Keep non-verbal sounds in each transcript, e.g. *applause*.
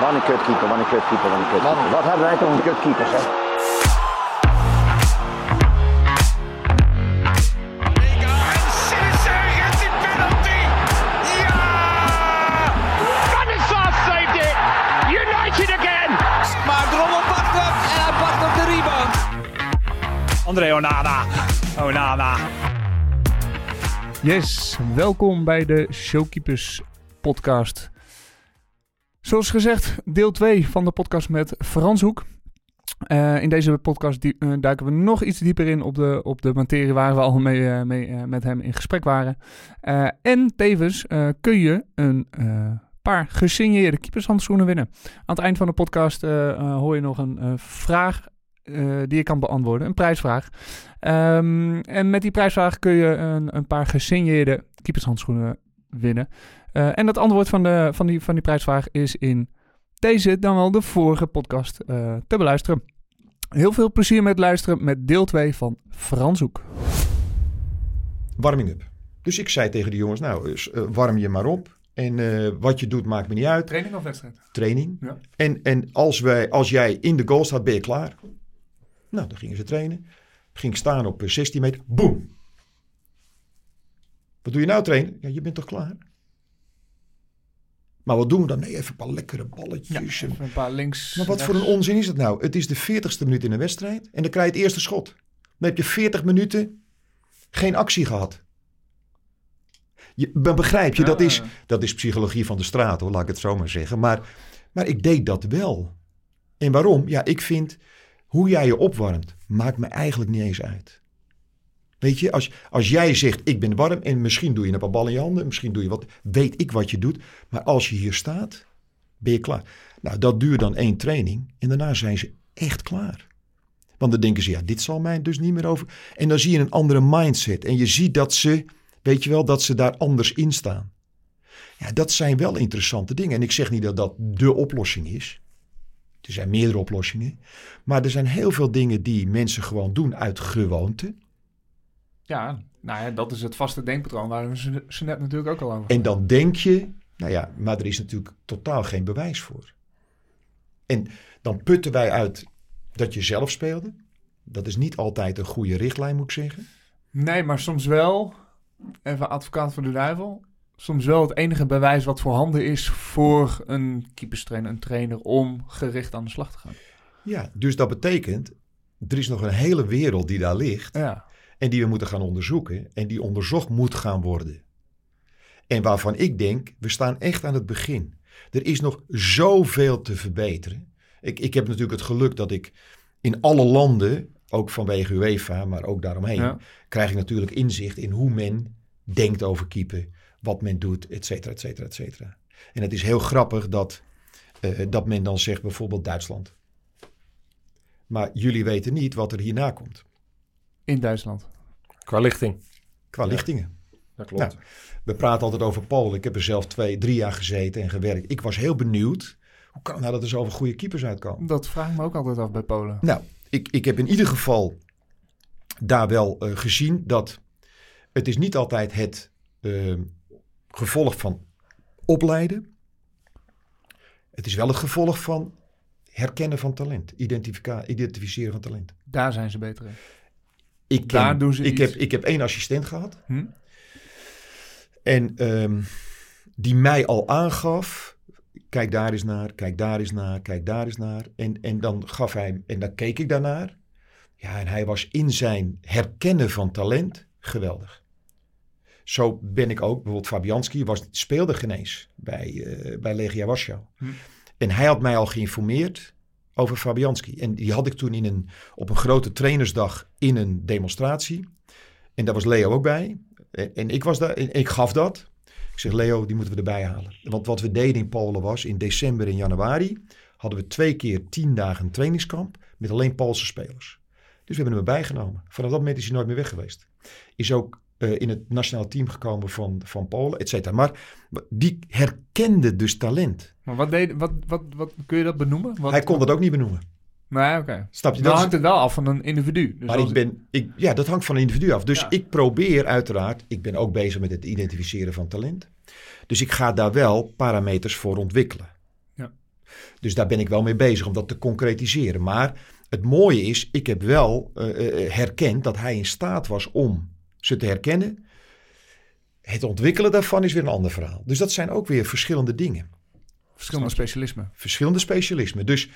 Wat een kutkeeper, wat een kutkeeper, wat een kutkeeper. Wat hebben wij toch een kutkeepers, hè? En Sinister gets die penalty. Ja! Stanislav saved it. United again. Maar Drommel pakt hem en hij pakt op de rebound. André Onana. Onana. Yes, welkom bij de Showkeepers podcast. Zoals gezegd, deel 2 van de podcast met Frans Hoek. Eh, in deze podcast die, eh, duiken we nog iets dieper in op de, op de materie waar we al mee, eh, mee met hem in gesprek waren. En tevens kun je een paar gesigneerde keepershandschoenen winnen. Aan het eind van de podcast hoor je nog een vraag die je kan beantwoorden, een prijsvraag. Ehm, en met die prijsvraag kun je een, een paar gesigneerde keepershandschoenen winnen. Eh, en het antwoord van, de, van, die, van die prijsvraag is in deze dan wel de vorige podcast eh, te beluisteren. Heel veel plezier met luisteren met deel 2 van Frans Hoek. warming-up. Dus ik zei tegen de jongens, nou, dus, warm je maar op. En eh, wat je doet, maakt me niet uit. Training of wedstrijd? Training. Ja. En, en als, wij, als jij in de goal staat, ben je klaar. Nou, dan gingen ze trainen. Ging staan op eh, 16 meter. Boom. Wat doe je nou trainen? Ja, je bent toch klaar? Maar wat doen we dan? Nee, even een paar lekkere balletjes. en- Even een paar links. maar wat voor een onzin is het nou? Het is de 40ste minuut in een wedstrijd en dan krijg je het eerste schot. Dan heb je 40 minuten geen actie gehad. Je, begrijp je, Ja. dat, is, dat is psychologie van de straat, hoor, laat ik het zo maar zeggen. Maar, maar ik deed dat wel. En waarom? Ja, ik vind hoe jij je opwarmt, maakt me eigenlijk niet eens uit. Weet je, als, als jij zegt ik ben warm en misschien doe je een paar ballen in je handen, misschien doe je wat, weet ik wat je doet. Maar als je hier staat, ben je klaar. Nou, dat duurt dan één training en daarna zijn ze echt klaar. Want dan denken ze, ja, dit zal mij dus niet meer over. En dan zie je een andere mindset en je ziet dat ze, weet je wel, dat ze daar anders in staan. Ja, dat zijn wel interessante dingen. En ik zeg niet dat dat de oplossing is. Er zijn meerdere oplossingen. Maar er zijn heel veel dingen die mensen gewoon doen uit gewoonte. Ja, nou ja, dat is het vaste denkpatroon waar we ze net natuurlijk ook al over En dan denk je, nou ja, maar er is natuurlijk totaal geen bewijs voor. En dan putten wij uit dat je zelf speelde. Dat is niet altijd een goede richtlijn, moet ik zeggen. Nee, maar soms wel, even advocaat voor de duivel, soms wel het enige bewijs wat voorhanden is voor een keeperstrainer, een trainer, om gericht aan de slag te gaan. Ja, dus dat betekent, er is nog een hele wereld die daar ligt. Ja, En die we moeten gaan onderzoeken. En die onderzocht moet gaan worden. En waarvan ik denk, we staan echt aan het begin. Er is nog zoveel te verbeteren. Ik, ik heb natuurlijk het geluk dat ik in alle landen, ook vanwege UEFA, maar ook daaromheen, Ja. krijg ik natuurlijk inzicht in hoe men denkt over keeper, wat men doet, et cetera, et cetera, et cetera. En het is heel grappig dat, eh, dat men dan zegt bijvoorbeeld Duitsland. Maar jullie weten niet wat er hierna komt. In Duitsland. Qua lichting. Qua lichtingen. Dat klopt. Nou, we praten altijd over Polen. Ik heb er zelf twee, drie jaar gezeten en gewerkt. Ik was heel benieuwd. Hoe kan het nou dat er zoveel goede keepers uitkomen? Dat vraag ik me ook altijd af bij Polen. Nou, ik, ik heb in ieder geval daar wel eh, gezien dat het is niet altijd het eh, gevolg van opleiden. Het is wel het gevolg van herkennen van talent. Identificeren van talent. Daar zijn ze beter in. Ik, ken- Daar doen ze ik, iets. heb, ik heb één assistent gehad. Hm? En ehm, die mij al aangaf, kijk daar eens naar, kijk daar eens naar, kijk daar eens naar. En, en dan gaf hij, en dan keek ik daarnaar. Ja, en hij was in zijn herkennen van talent geweldig. Zo ben ik ook, bijvoorbeeld Fabianski was, speelde geen eens bij, eh, bij Legia Warschau. Hm. En hij had mij al geïnformeerd over Fabianski. En die had ik toen in een, op een grote trainersdag in een demonstratie. En daar was Leo ook bij. En, en ik was daar, en ik gaf dat. Ik zeg, Leo, die moeten we erbij halen. Want wat we deden in Polen was, in december en januari hadden we twee keer tien dagen een trainingskamp met alleen Poolse spelers. Dus we hebben hem erbij genomen. Vanaf dat moment is hij nooit meer weg geweest. Is ook eh, in het nationale team gekomen van, van Polen, et cetera. Maar die herkende dus talent. Maar wat deed, wat, wat, wat, kun je dat benoemen? Wat, Hij kon dat ook niet benoemen. Nee, oké. Snap je? Dan Dat hangt het wel af van een individu. Dus maar als- ik ben, ik, ja, dat hangt van een individu af. Dus Ja. ik probeer uiteraard, ik ben ook bezig met het identificeren van talent. Dus ik ga daar wel parameters voor ontwikkelen. Ja. Dus daar ben ik wel mee bezig om dat te concretiseren. Maar het mooie is, ik heb wel eh, eh, herkend dat hij in staat was om ze te herkennen. Het ontwikkelen daarvan is weer een ander verhaal. Dus dat zijn ook weer verschillende dingen. Verschillende specialismen. Verschillende specialismen. Dus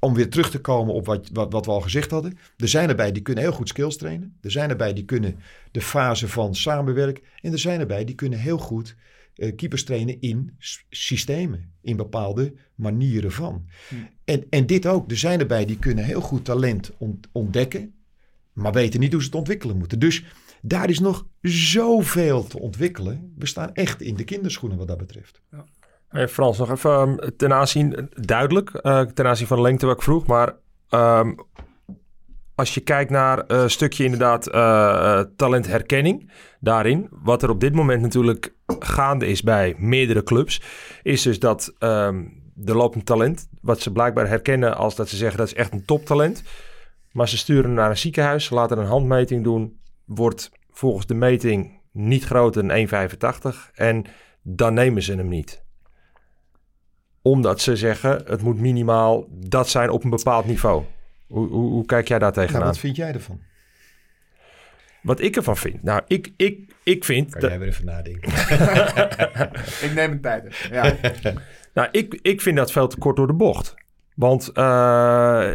om weer terug te komen op wat, wat, wat we al gezegd hadden. Er zijn erbij die kunnen heel goed skills trainen. Er zijn erbij die kunnen de fase van samenwerken. En er zijn erbij die kunnen heel goed eh, keepers trainen in systemen. In bepaalde manieren van. En, en dit ook. Er zijn erbij die kunnen heel goed talent ont- ontdekken. Maar weten niet hoe ze het ontwikkelen moeten. Dus daar is nog zoveel te ontwikkelen. We staan echt in de kinderschoenen wat dat betreft. Hey Frans, nog even ehm, ten aanzien, duidelijk, eh, ten aanzien van de lengte wat ik vroeg, maar ehm, als je kijkt naar eh, een stukje inderdaad eh, eh, talentherkenning daarin, wat er op dit moment natuurlijk gaande is bij meerdere clubs, is dus dat ehm er loopt een talent, wat ze blijkbaar herkennen als dat ze zeggen dat is echt een toptalent, maar ze sturen naar een ziekenhuis, laten een handmeting doen, wordt volgens de meting niet groter dan 1,85 en dan nemen ze hem niet omdat ze zeggen het moet minimaal dat zijn op een bepaald niveau. Hoe, hoe, hoe kijk jij daar Nou, tegenaan? wat vind jij ervan? Wat ik ervan vind? Nou, ik, ik, ik vind... Kan dat- jij weer even nadenken? *laughs* Ik neem het tijd. Ja. *laughs* Nou, ik, ik vind dat veel te kort door de bocht. Want eh,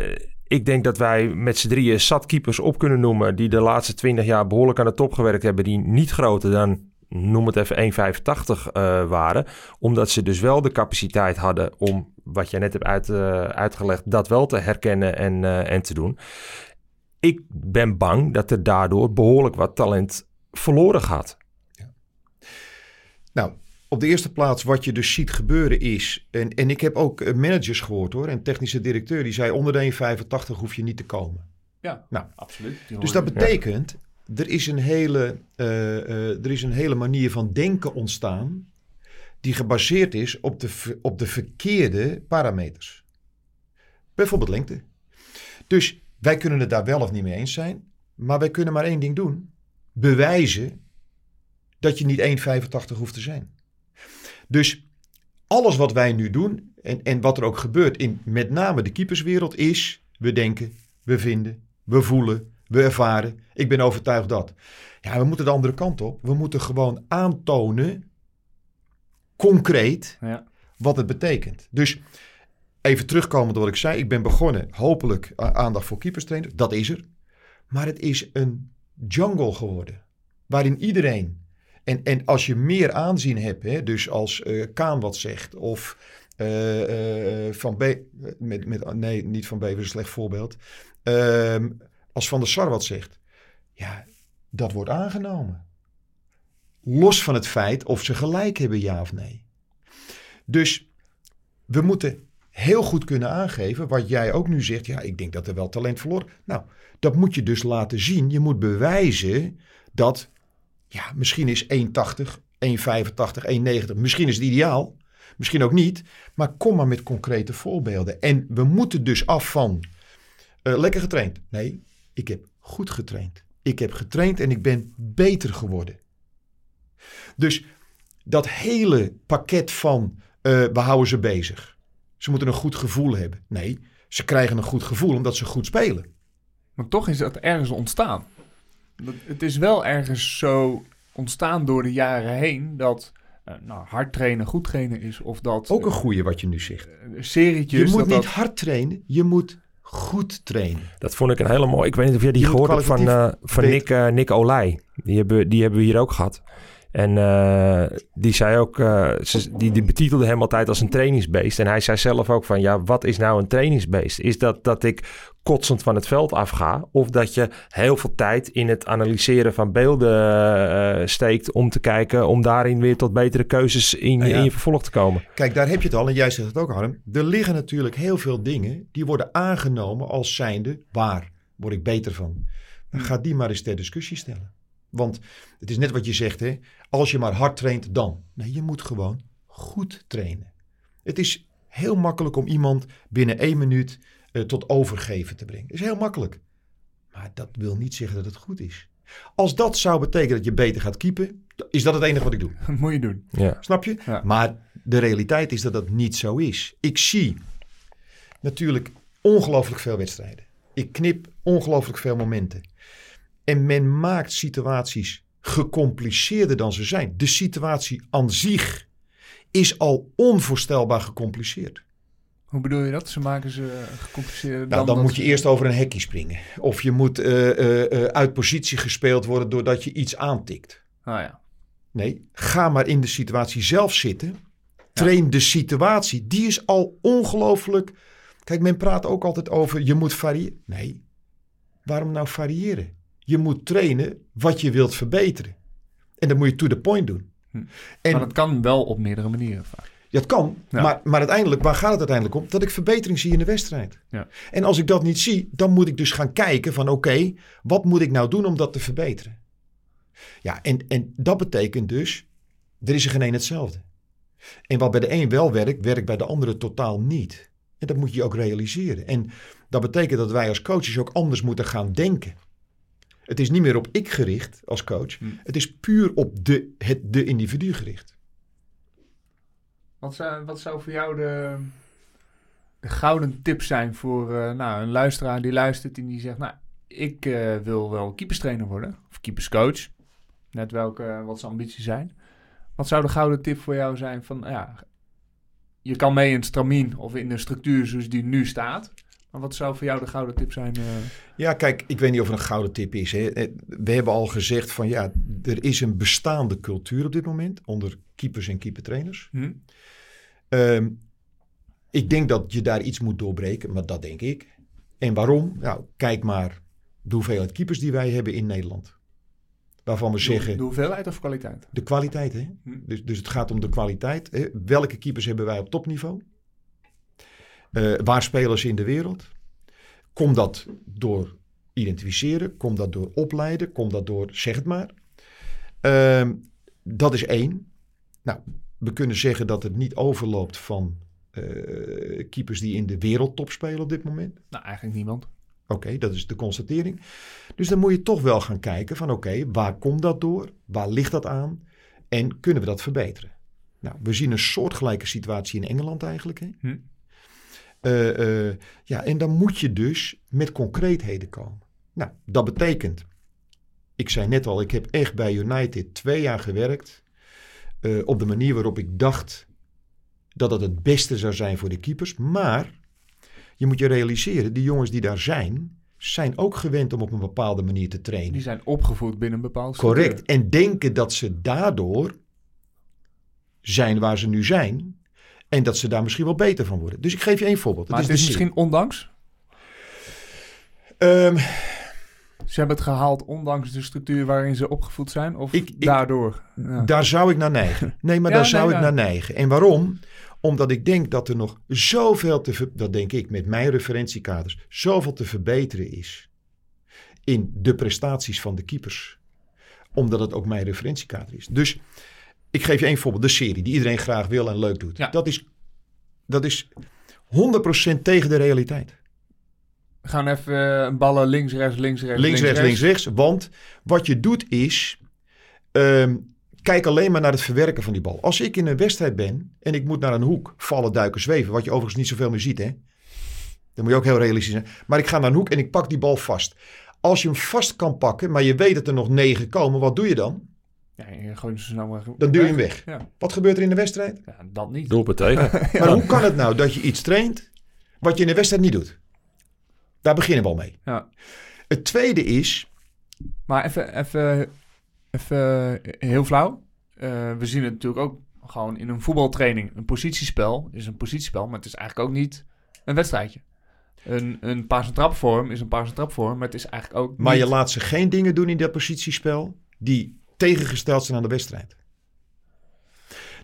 ik denk dat wij met z'n drieën zat keepers op kunnen noemen... die de laatste 20 jaar behoorlijk aan de top gewerkt hebben... die niet groter dan, noem het even, 1,85 eh, waren. Omdat ze dus wel de capaciteit hadden om, wat jij net hebt eh, uitgelegd... dat wel te herkennen en, eh, en te doen. Ik ben bang dat er daardoor behoorlijk wat talent verloren gaat. Nou, op de eerste plaats wat je dus ziet gebeuren is... En, en ik heb ook eh, managers gehoord hoor. En technische directeur die zei onder de 1,85 hoef je niet te komen. ja, Nou, absoluut. Dus dat betekent, er, is een hele, eh, eh, er is een hele manier van denken ontstaan... die gebaseerd is op de, op de verkeerde parameters. Bijvoorbeeld lengte. Dus wij kunnen het daar wel of niet mee eens zijn... maar wij kunnen maar één ding doen. Bewijzen dat je niet 1,85 hoeft te zijn. Dus alles wat wij nu doen en, en wat er ook gebeurt in met name de keeperswereld is... we denken, we vinden, we voelen, we ervaren. Ik ben overtuigd dat. Ja, we moeten de andere kant op. We moeten gewoon aantonen, concreet, Ja. wat het betekent. Dus even terugkomend op wat ik zei. Ik ben begonnen, hopelijk, aandacht voor keeperstrainers. Dat is er. Maar het is een jungle geworden. Waarin iedereen... En, en als je meer aanzien hebt, hè, dus als eh, Kaan wat zegt... of eh, eh, Van B... Met, met, nee, niet Van Bever een slecht voorbeeld. Ehm, als Van der Sar wat zegt... Ja, dat wordt aangenomen. Los van het feit of ze gelijk hebben, ja of nee. Dus we moeten heel goed kunnen aangeven wat jij ook nu zegt. Ja, ik denk dat er wel talent verloren. Nou, dat moet je dus laten zien. Je moet bewijzen dat, ja, misschien is 1,80, 1,85, 1,90, misschien is het ideaal. Misschien ook niet. Maar kom maar met concrete voorbeelden. En we moeten dus af van eh, lekker getraind. Nee, ik heb goed getraind. Ik heb getraind en ik ben beter geworden. Dus dat hele pakket van eh, we houden ze bezig. Ze moeten een goed gevoel hebben. Nee, ze krijgen een goed gevoel omdat ze goed spelen. Maar toch is dat ergens ontstaan. Het is wel ergens zo ontstaan door de jaren heen dat eh, nou, hard trainen goed trainen is. Of dat Ook een goeie wat je nu zegt. eh, serietjes. Je moet dat niet dat- hard trainen, je moet goed trainen. Dat vond ik een hele mooie. Ik weet niet of jij die Je gehoord hebt van, eh, van. Nick, eh, Nick Olij. Die hebben, die hebben we hier ook gehad. En eh, die zei ook, eh, ze, die, die betitelde hem altijd als een trainingsbeest. En hij zei zelf ook van, ja, wat is nou een trainingsbeest? Is dat dat ik kotsend van het veld afga? Of dat je heel veel tijd in het analyseren van beelden eh, steekt om te kijken, om daarin weer tot betere keuzes in, ja. in je vervolg te komen? Kijk, daar heb je het al en jij zegt het ook, Harm. Er liggen natuurlijk heel veel dingen die worden aangenomen als zijnde waar. Word ik beter van? Dan ga die maar eens ter discussie stellen. Want het is net wat je zegt, hè? als je maar hard traint, dan. Nee, je moet gewoon goed trainen. Het is heel makkelijk om iemand binnen één minuut eh, tot overgeven te brengen. Het is heel makkelijk. Maar dat wil niet zeggen dat het goed is. Als dat zou betekenen dat je beter gaat keepen, is dat het enige wat ik doe. *laughs* moet je doen. Ja. Snap je? Ja. Maar de realiteit is dat dat niet zo is. Ik zie natuurlijk ongelooflijk veel wedstrijden. Ik knip ongelooflijk veel momenten. En men maakt situaties gecompliceerder dan ze zijn. De situatie aan zich is al onvoorstelbaar gecompliceerd. Hoe bedoel je dat? Ze maken ze gecompliceerd. Nou, dan dat moet je ze- eerst over een hekje springen. Of je moet eh, eh, eh, uit positie gespeeld worden doordat je iets aantikt. Ah ja. Nee, ga maar in de situatie zelf zitten. Train de situatie. Die is al ongelooflijk. Kijk, men praat ook altijd over je moet variëren. Nee, waarom nou variëren? Je moet trainen wat je wilt verbeteren. En dat moet je to the point doen. Hm. En maar dat kan wel op meerdere manieren vaak. ja, het kan, Ja. maar, maar uiteindelijk, waar gaat het uiteindelijk om? Dat ik verbetering zie in de wedstrijd. Ja. En als ik dat niet zie, dan moet ik dus gaan kijken van oké, wat moet ik nou doen om dat te verbeteren? Ja, en, en dat betekent dus, er is er geen hetzelfde. En wat bij de een wel werkt, werkt bij de andere totaal niet. En dat moet je ook realiseren. En dat betekent dat wij als coaches ook anders moeten gaan denken. Het is niet meer op ik gericht als coach. Hm. Het is puur op de, het, de individu gericht. Wat zou, wat zou voor jou de, de gouden tip zijn voor eh, nou, een luisteraar die luistert en die zegt... Nou, ik eh, wil wel keeperstrainer worden. Of keeperscoach. Net welke, wat zijn ambities zijn. Wat zou de gouden tip voor jou zijn van... Ja, je kan mee in het stramien of in de structuur zoals die nu staat. Maar wat zou voor jou de gouden tip zijn? eh? Ja, kijk, ik weet niet of er een gouden tip is. Hè. Eh, We hebben al gezegd van ja, er is een bestaande cultuur op dit moment onder keepers en keepertrainers. hm? Ehm, ik denk dat je daar iets moet doorbreken, maar dat denk ik. En waarom? Nou, kijk maar de hoeveelheid keepers die wij hebben in Nederland. Waarvan we zeggen, De hoeveelheid of kwaliteit? de kwaliteit. Hè? Hm. Dus, dus het gaat om de kwaliteit. Hè? Welke keepers hebben wij op topniveau? Eh, waar spelen ze in de wereld? Komt dat door identificeren? Komt dat door opleiden? Komt dat door, zeg het maar. Ehm, dat is één. Nou, we kunnen zeggen dat het niet overloopt van eh, keepers die in de wereldtop spelen op dit moment. Nou, eigenlijk niemand. Oké, dat is de constatering. Dus dan moet je toch wel gaan kijken van oké, waar komt dat door? Waar ligt dat aan? En kunnen we dat verbeteren? Nou, we zien een soortgelijke situatie in Engeland eigenlijk. Hè? Hm. Eh, eh, ja, en dan moet je dus met concreetheden komen. Nou, dat betekent, ik zei net al, ik heb echt bij United twee jaar gewerkt eh, op de manier waarop ik dacht dat het het beste zou zijn voor de keepers. Maar je moet je realiseren, die jongens die daar zijn, zijn ook gewend om op een bepaalde manier te trainen. Die zijn opgevoed binnen een bepaald. Correct. En denken dat ze daardoor zijn waar ze nu zijn. En dat ze daar misschien wel beter van worden. Dus ik geef je één voorbeeld. Maar het is misschien ondanks. Ehm, Ze hebben het gehaald ondanks de structuur waarin ze opgevoed zijn? Of Ik- ik- daardoor? Ja. Daar zou ik naar neigen. *laughs* Nee, maar Ja, daar zou nee, ik ja. naar neigen. En waarom? Omdat ik denk dat er nog zoveel te... ver- Dat denk ik met mijn referentiekaders. Zoveel te verbeteren is. In de prestaties van de keepers. Omdat het ook mijn referentiekader is. Dus ik geef je één voorbeeld. De serie die iedereen graag wil en leuk doet. Ja. Dat is... Dat is 100% tegen de realiteit. We gaan even eh, ballen links, rechts, links, rechts. Links, rechts, links, rechts. Want wat je doet is... ehm, kijk alleen maar naar het verwerken van die bal. Als ik in een wedstrijd ben en ik moet naar een hoek vallen, duiken, zweven... wat je overigens niet zoveel meer ziet, hè. Dan moet je ook heel realistisch zijn. Maar ik ga naar een hoek en ik pak die bal vast. Als je hem vast kan pakken, maar je weet dat er nog negen komen... wat doe je dan? Ja, je gooit ze snel maar Dan duw je hem weg. Ja, Wat gebeurt er in de wedstrijd? ja dat niet. Doelpunt *laughs* tegen. Maar hoe kan het nou dat je iets traint... wat je in de wedstrijd niet doet? Daar beginnen we al mee. Ja. Het tweede is... Maar even, even, even heel flauw. Eh, we zien het natuurlijk ook gewoon in een voetbaltraining. Een positiespel is een positiespel, maar het is eigenlijk ook niet een wedstrijdje. Een, een paas- en trapvorm is een paas- en trapvorm, maar het is eigenlijk ook Maar niet... je laat ze geen dingen doen in dat positiespel die tegengesteld zijn aan de wedstrijd.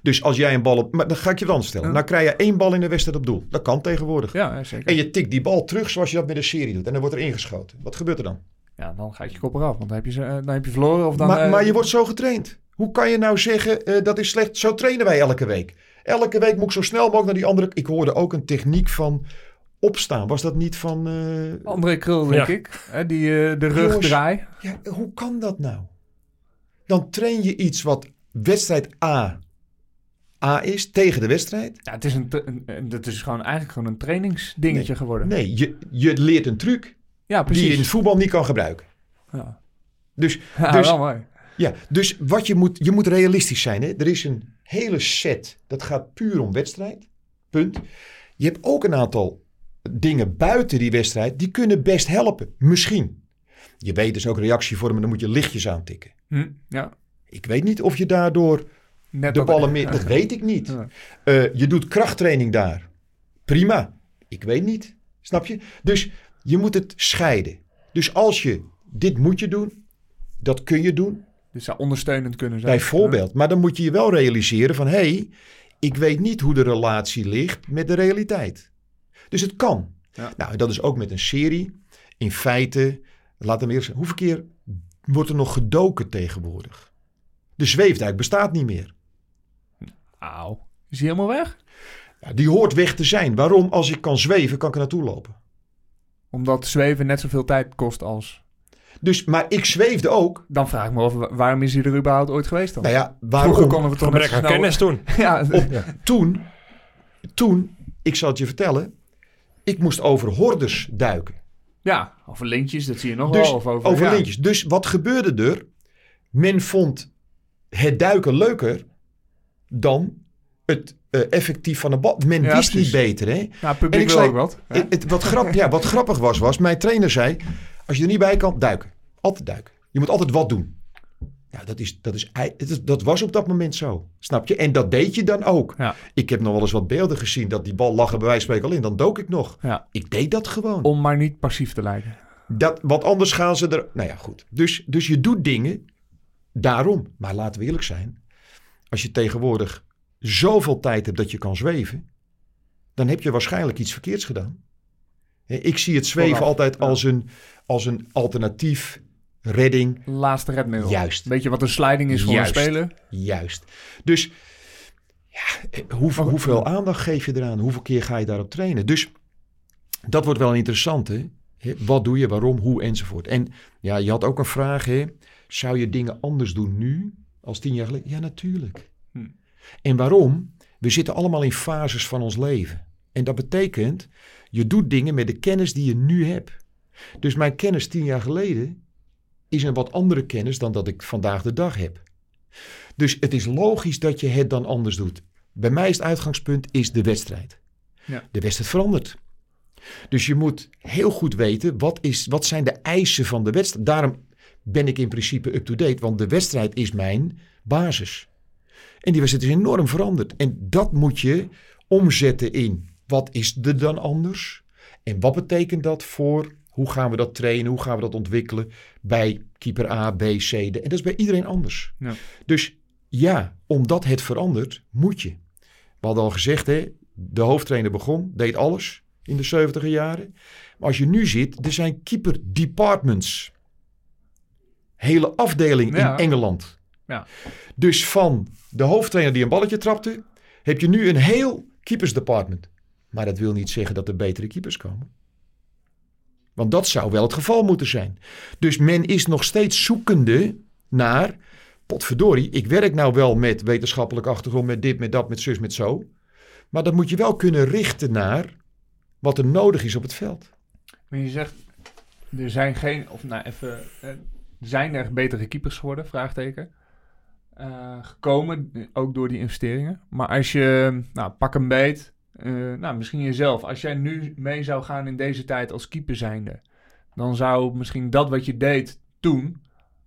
Dus als jij een bal op... Maar dan ga ik je het anders stellen. Ja. Nou krijg je één bal in de wedstrijd op doel. Dat kan tegenwoordig. Ja, zeker. En je tikt die bal terug zoals je dat met een serie doet. En dan wordt er ingeschoten. Wat gebeurt er dan? Ja, dan gaat je kop eraf, want dan heb je, ze, eh, dan heb je verloren. Of dan, maar, eh, maar je wordt zo getraind. Hoe kan je nou zeggen eh, dat is slecht? Zo trainen wij elke week. Elke week moet ik zo snel mogelijk naar die andere... Ik hoorde ook een techniek van opstaan. Was dat niet van... eh, André Krul, denk Ja. ik. Hè, die eh, de rug Jongens. draai. Ja, hoe kan dat nou? Dan train je iets wat wedstrijd A A is tegen de wedstrijd. Ja, het is, een, dat is gewoon eigenlijk gewoon een trainingsdingetje geworden. Nee, je, je leert een truc Ja, die je in precies. het voetbal niet kan gebruiken. Ja, Dus, *laughs* ja dus, wel mooi. ja, dus wat je moet, je moet realistisch zijn. Hè? Er is een hele set, dat gaat puur om wedstrijd. Punt. Je hebt ook een aantal dingen buiten die wedstrijd, die kunnen best helpen. Misschien. Je weet dus ook reactievormen, dan moet je lichtjes aantikken. Hm, ja, Ik weet niet of je daardoor net de ballen meer... Dat weet ik niet. Ja. Eh, je doet krachttraining daar. Prima. Ik weet niet. Snap je? Dus je moet het scheiden. Dus als je... Dit moet je doen. Dat kun je doen. Dit zou ondersteunend kunnen zijn. Bijvoorbeeld. Maar dan moet je je wel realiseren van... Hé, hey, ik weet niet hoe de relatie ligt met de realiteit. Dus het kan. Ja. Nou, dat is ook met een serie. In feite, laat hem eerst zeggen. Hoeveel keer wordt er nog gedoken tegenwoordig? De zweefduik bestaat niet meer. Auw. Is hij helemaal weg? Ja, die hoort weg te zijn. Waarom? Als ik kan zweven, kan ik er naartoe lopen. Omdat zweven net zoveel tijd kost als... Dus, maar ik zweefde ook. Dan vraag ik me af, wa- waarom is hij er überhaupt ooit geweest dan? Nou ja, Vroeger konden we toch zo snel- kennis toen. *laughs* Ja, Toen, toen, ik zal het je vertellen, ik moest over hordes duiken. ja, over lintjes, dat zie je nog Dus wel. Of over, over ja. lintjes. Dus wat gebeurde er? Men vond het duiken leuker dan het eh, effectief van de bal. Men Ja, wist precies. niet beter, hè? Ja, En publiek ik wil zei- ook wat. hè? Het- wat, grap, ja, wat grappig was, was, mijn trainer zei, als je er niet bij kan, duiken. Altijd duiken. Je moet altijd wat doen. Ja, dat, is, dat, is, dat was op dat moment zo. Snap je? En dat deed je dan ook. Ja. Ik heb nog wel eens wat beelden gezien dat die bal lag er bij wijze van spreken al in. Dan dook ik nog. Ja. Ik deed dat gewoon. Om maar niet passief te lijken. Dat, want anders gaan ze er... Nou ja, goed. Dus, dus je doet dingen daarom. Maar laten we eerlijk zijn. Als je tegenwoordig zoveel tijd hebt dat je kan zweven... dan heb je waarschijnlijk iets verkeerds gedaan. Ik zie het zweven altijd als, een, als een alternatief, redding. Laatste redmiddel. Juist. Weet je wat een sliding is voor Juist. een speler? Juist. Dus ja, eh, hoeveel, aandacht geef je eraan? Hoeveel keer ga je daarop trainen? Dus dat wordt wel interessant. Hè? Hè, Wat doe je, waarom, hoe enzovoort. En ja, je had ook een vraag. Hè? Zou je dingen anders doen nu als tien jaar geleden? Ja, natuurlijk. Hm. En waarom? We zitten allemaal in fases van ons leven. En dat betekent, je doet dingen met de kennis die je nu hebt. Dus mijn kennis tien jaar geleden is een wat andere kennis dan dat ik vandaag de dag heb. Dus het is logisch dat je het dan anders doet. Bij mij is het uitgangspunt is de wedstrijd. Ja. De wedstrijd verandert. Dus je moet heel goed weten wat, is, wat zijn de eisen van de wedstrijd. Daarom ben ik in principe up-to-date, want de wedstrijd is mijn basis. En die wedstrijd is enorm veranderd. En dat moet je omzetten in wat is er dan anders? En wat betekent dat voor hoe gaan we dat trainen? Hoe gaan we dat ontwikkelen bij keeper A, B, C? D. En dat is bij iedereen anders. Ja. Dus ja, omdat het verandert, moet je. We hadden al gezegd, hè, de hoofdtrainer begon, deed alles in de 70 jaren. Maar als je nu ziet, er zijn keeper departments. Hele afdeling Ja. in Engeland. Ja. Dus van de hoofdtrainer die een balletje trapte, heb je nu een heel keepers department. Maar dat wil niet zeggen dat er betere keepers komen. Want dat zou wel het geval moeten zijn. Dus men is nog steeds zoekende naar, potverdorie, ik werk nou wel met wetenschappelijk achtergrond, met dit, met dat, met zus, met zo. Maar dat moet je wel kunnen richten naar wat er nodig is op het veld. Maar je zegt, er zijn geen, of nou even, eh, zijn er betere keepers geworden? Vraagteken. Eh, gekomen, ook door die investeringen. Maar als je, nou, pak een beet, eh, nou, misschien jezelf. Als jij nu mee zou gaan in deze tijd als keeper zijnde, dan zou misschien dat wat je deed toen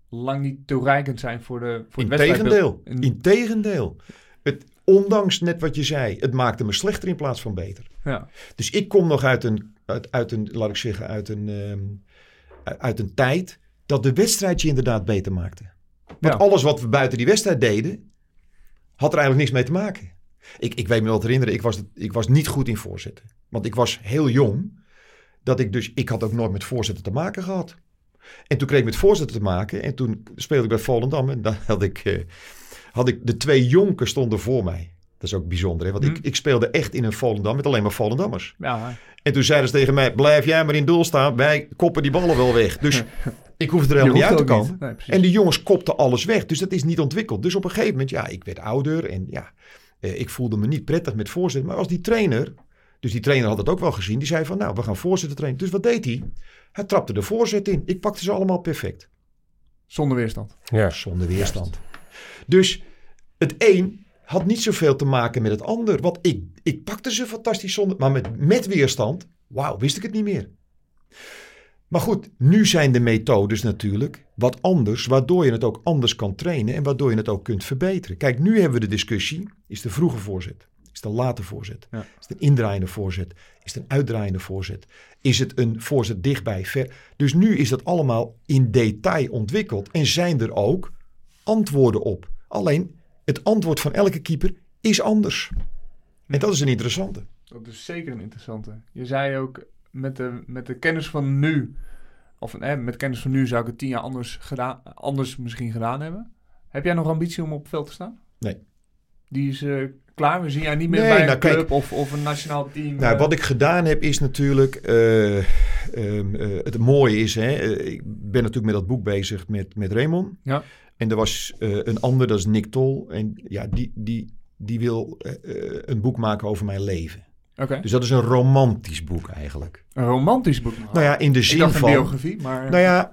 lang niet toereikend zijn voor de voor Integendeel. wedstrijdbeeld. In- Integendeel. Het, ondanks net wat je zei, het maakte me slechter in plaats van beter. Ja, Dus ik kom nog uit een, uit, uit een laat ik zeggen, uit een, ehm, uit een tijd dat de wedstrijd je inderdaad beter maakte. Want Ja. alles wat we buiten die wedstrijd deden, had er eigenlijk niks mee te maken. Ik, ik weet me wel te herinneren, ik was, ik was niet goed in voorzetten. Want ik was heel jong, dat ik dus, ik had ook nooit met voorzetten te maken gehad. En toen kreeg ik met voorzetten te maken en toen speelde ik bij Volendam en dan had ik, eh, had ik de twee jonken stonden voor mij. Dat is ook bijzonder, hè? want ik, Hm. ik speelde echt in een Volendam met alleen maar Volendammers. ja, En toen zeiden ze tegen mij, blijf jij maar in doel staan. Wij koppen die ballen wel weg. Dus ik hoefde er helemaal niet uit te komen. Nee, en de jongens kopten alles weg. Dus dat is niet ontwikkeld. Dus op een gegeven moment, ja, ik werd ouder. En ja, ik voelde me niet prettig met voorzetten. Maar als die trainer, dus die trainer had het ook wel gezien, die zei van nou, we gaan voorzetten trainen. Dus wat deed hij? Hij trapte de voorzet in. Ik pakte ze allemaal perfect. Zonder weerstand. Ja. Zonder weerstand. Dus het een had niet zoveel te maken met het ander. Want ik, ik pakte ze fantastisch zonder... Maar met, met weerstand, wauw, wist ik het niet meer. Maar goed, nu zijn de methodes natuurlijk wat anders, waardoor je het ook anders kan trainen en waardoor je het ook kunt verbeteren. Kijk, nu hebben we de discussie, is de vroege voorzet? Is het een late voorzet? Ja. Is het een indraaiende voorzet? Is het een uitdraaiende voorzet? Is het een voorzet dichtbij, ver? Dus nu is dat allemaal in detail ontwikkeld en zijn er ook antwoorden op. Alleen het antwoord van elke keeper is anders. En dat is een interessante. Dat is zeker een interessante. Je zei ook met de, met de kennis van nu, of eh, met kennis van nu zou ik het tien jaar anders, gedaan, anders misschien gedaan hebben. Heb jij nog ambitie om op het veld te staan? Nee. Die is eh, klaar. We zien jij niet meer Nee, bij nou, een club kijk. of, of een nationaal team. Nou, eh, wat ik gedaan heb is natuurlijk. eh, ehm, eh, het mooie is, hè, ik ben natuurlijk met dat boek bezig met, met Raymond. Ja. En er was een ander, dat is Nick Tol. En ja, die, die, die wil een boek maken over mijn leven. Dus dat is een romantisch boek eigenlijk. Een romantisch boek. Nou ja, in de zin dacht een van. biografie, maar... Nou ja,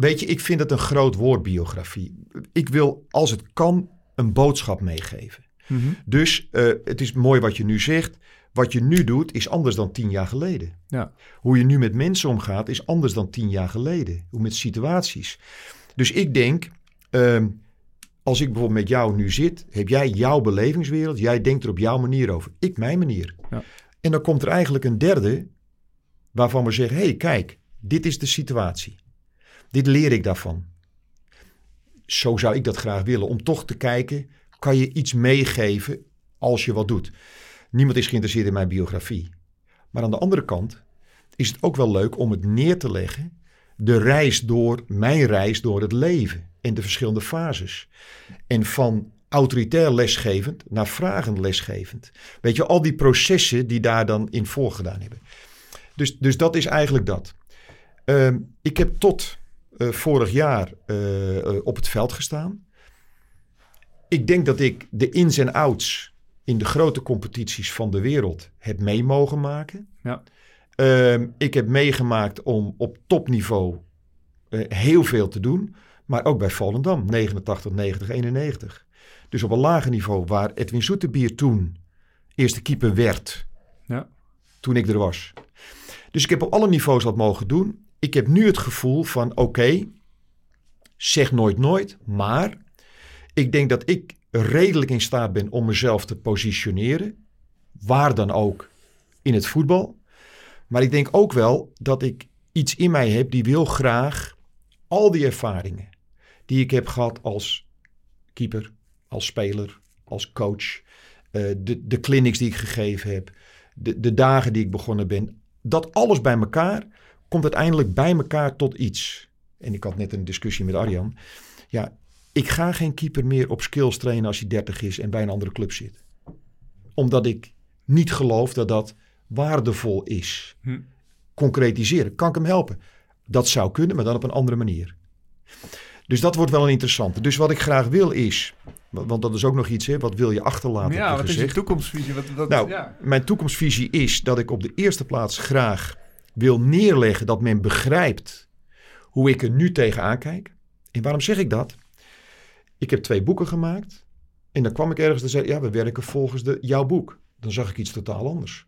weet je, ik vind het een groot woord, biografie. Ik wil, als het kan, een boodschap meegeven. Mhm. Dus eh, het is mooi wat je nu zegt. Wat je nu doet is anders dan tien jaar geleden. Ja. Hoe je nu met mensen omgaat is anders dan tien jaar geleden. Hoe met situaties. Dus ik denk, ehm, als ik bijvoorbeeld met jou nu zit, heb jij jouw belevingswereld. Jij denkt er op jouw manier over. Ik mijn manier. Ja. En dan komt er eigenlijk een derde waarvan we zeggen, hé hey, kijk, dit is de situatie. Dit leer ik daarvan. Zo zou ik dat graag willen. Om toch te kijken, kan je iets meegeven als je wat doet. Niemand is geïnteresseerd in mijn biografie. Maar aan de andere kant is het ook wel leuk om het neer te leggen. De reis door, mijn reis door het leven. En de verschillende fases. En van autoritair lesgevend naar vragend lesgevend. Weet je, al die processen die daar dan in voorgedaan hebben. Dus, dus dat is eigenlijk dat. Ehm, ik heb tot eh, vorig jaar eh, eh, op het veld gestaan. Ik denk dat ik de ins en outs in de grote competities van de wereld heb mee mogen maken. Ja. Ehm, ik heb meegemaakt om op topniveau heel veel te doen. Maar ook bij Volendam, 89, 90, 91. Dus op een lager niveau waar Edwin Zoetebier toen eerste keeper werd. Ja. Toen ik er was. Dus ik heb op alle niveaus wat mogen doen. Ik heb nu het gevoel van oké, zeg nooit nooit. Maar ik denk dat ik redelijk in staat ben om mezelf te positioneren. Waar dan ook in het voetbal. Maar ik denk ook wel dat ik iets in mij heb die wil graag al die ervaringen die ik heb gehad als keeper, als speler, als coach, eh, de, de clinics die ik gegeven heb, de, de dagen die ik begonnen ben, dat alles bij elkaar komt uiteindelijk bij elkaar tot iets. En ik had net een discussie met Arjan. Ja, ik ga geen keeper meer op skills trainen als hij 30 is en bij een andere club zit. Omdat ik niet geloof dat dat waardevol is. Hm. Concretiseren, kan ik hem helpen? Dat zou kunnen, maar dan op een andere manier. Dus dat wordt wel een interessante. Dus wat ik graag wil is, want dat is ook nog iets, hè, wat wil je achterlaten? ja, je wat is je toekomstvisie? Wat, wat, Nou, ja. mijn toekomstvisie is dat ik op de eerste plaats graag wil neerleggen dat men begrijpt hoe ik er nu tegenaan kijk. En waarom zeg ik dat? Ik heb twee boeken gemaakt. En dan kwam ik ergens en zei, ja, we werken volgens de, jouw boek. Dan zag ik iets totaal anders.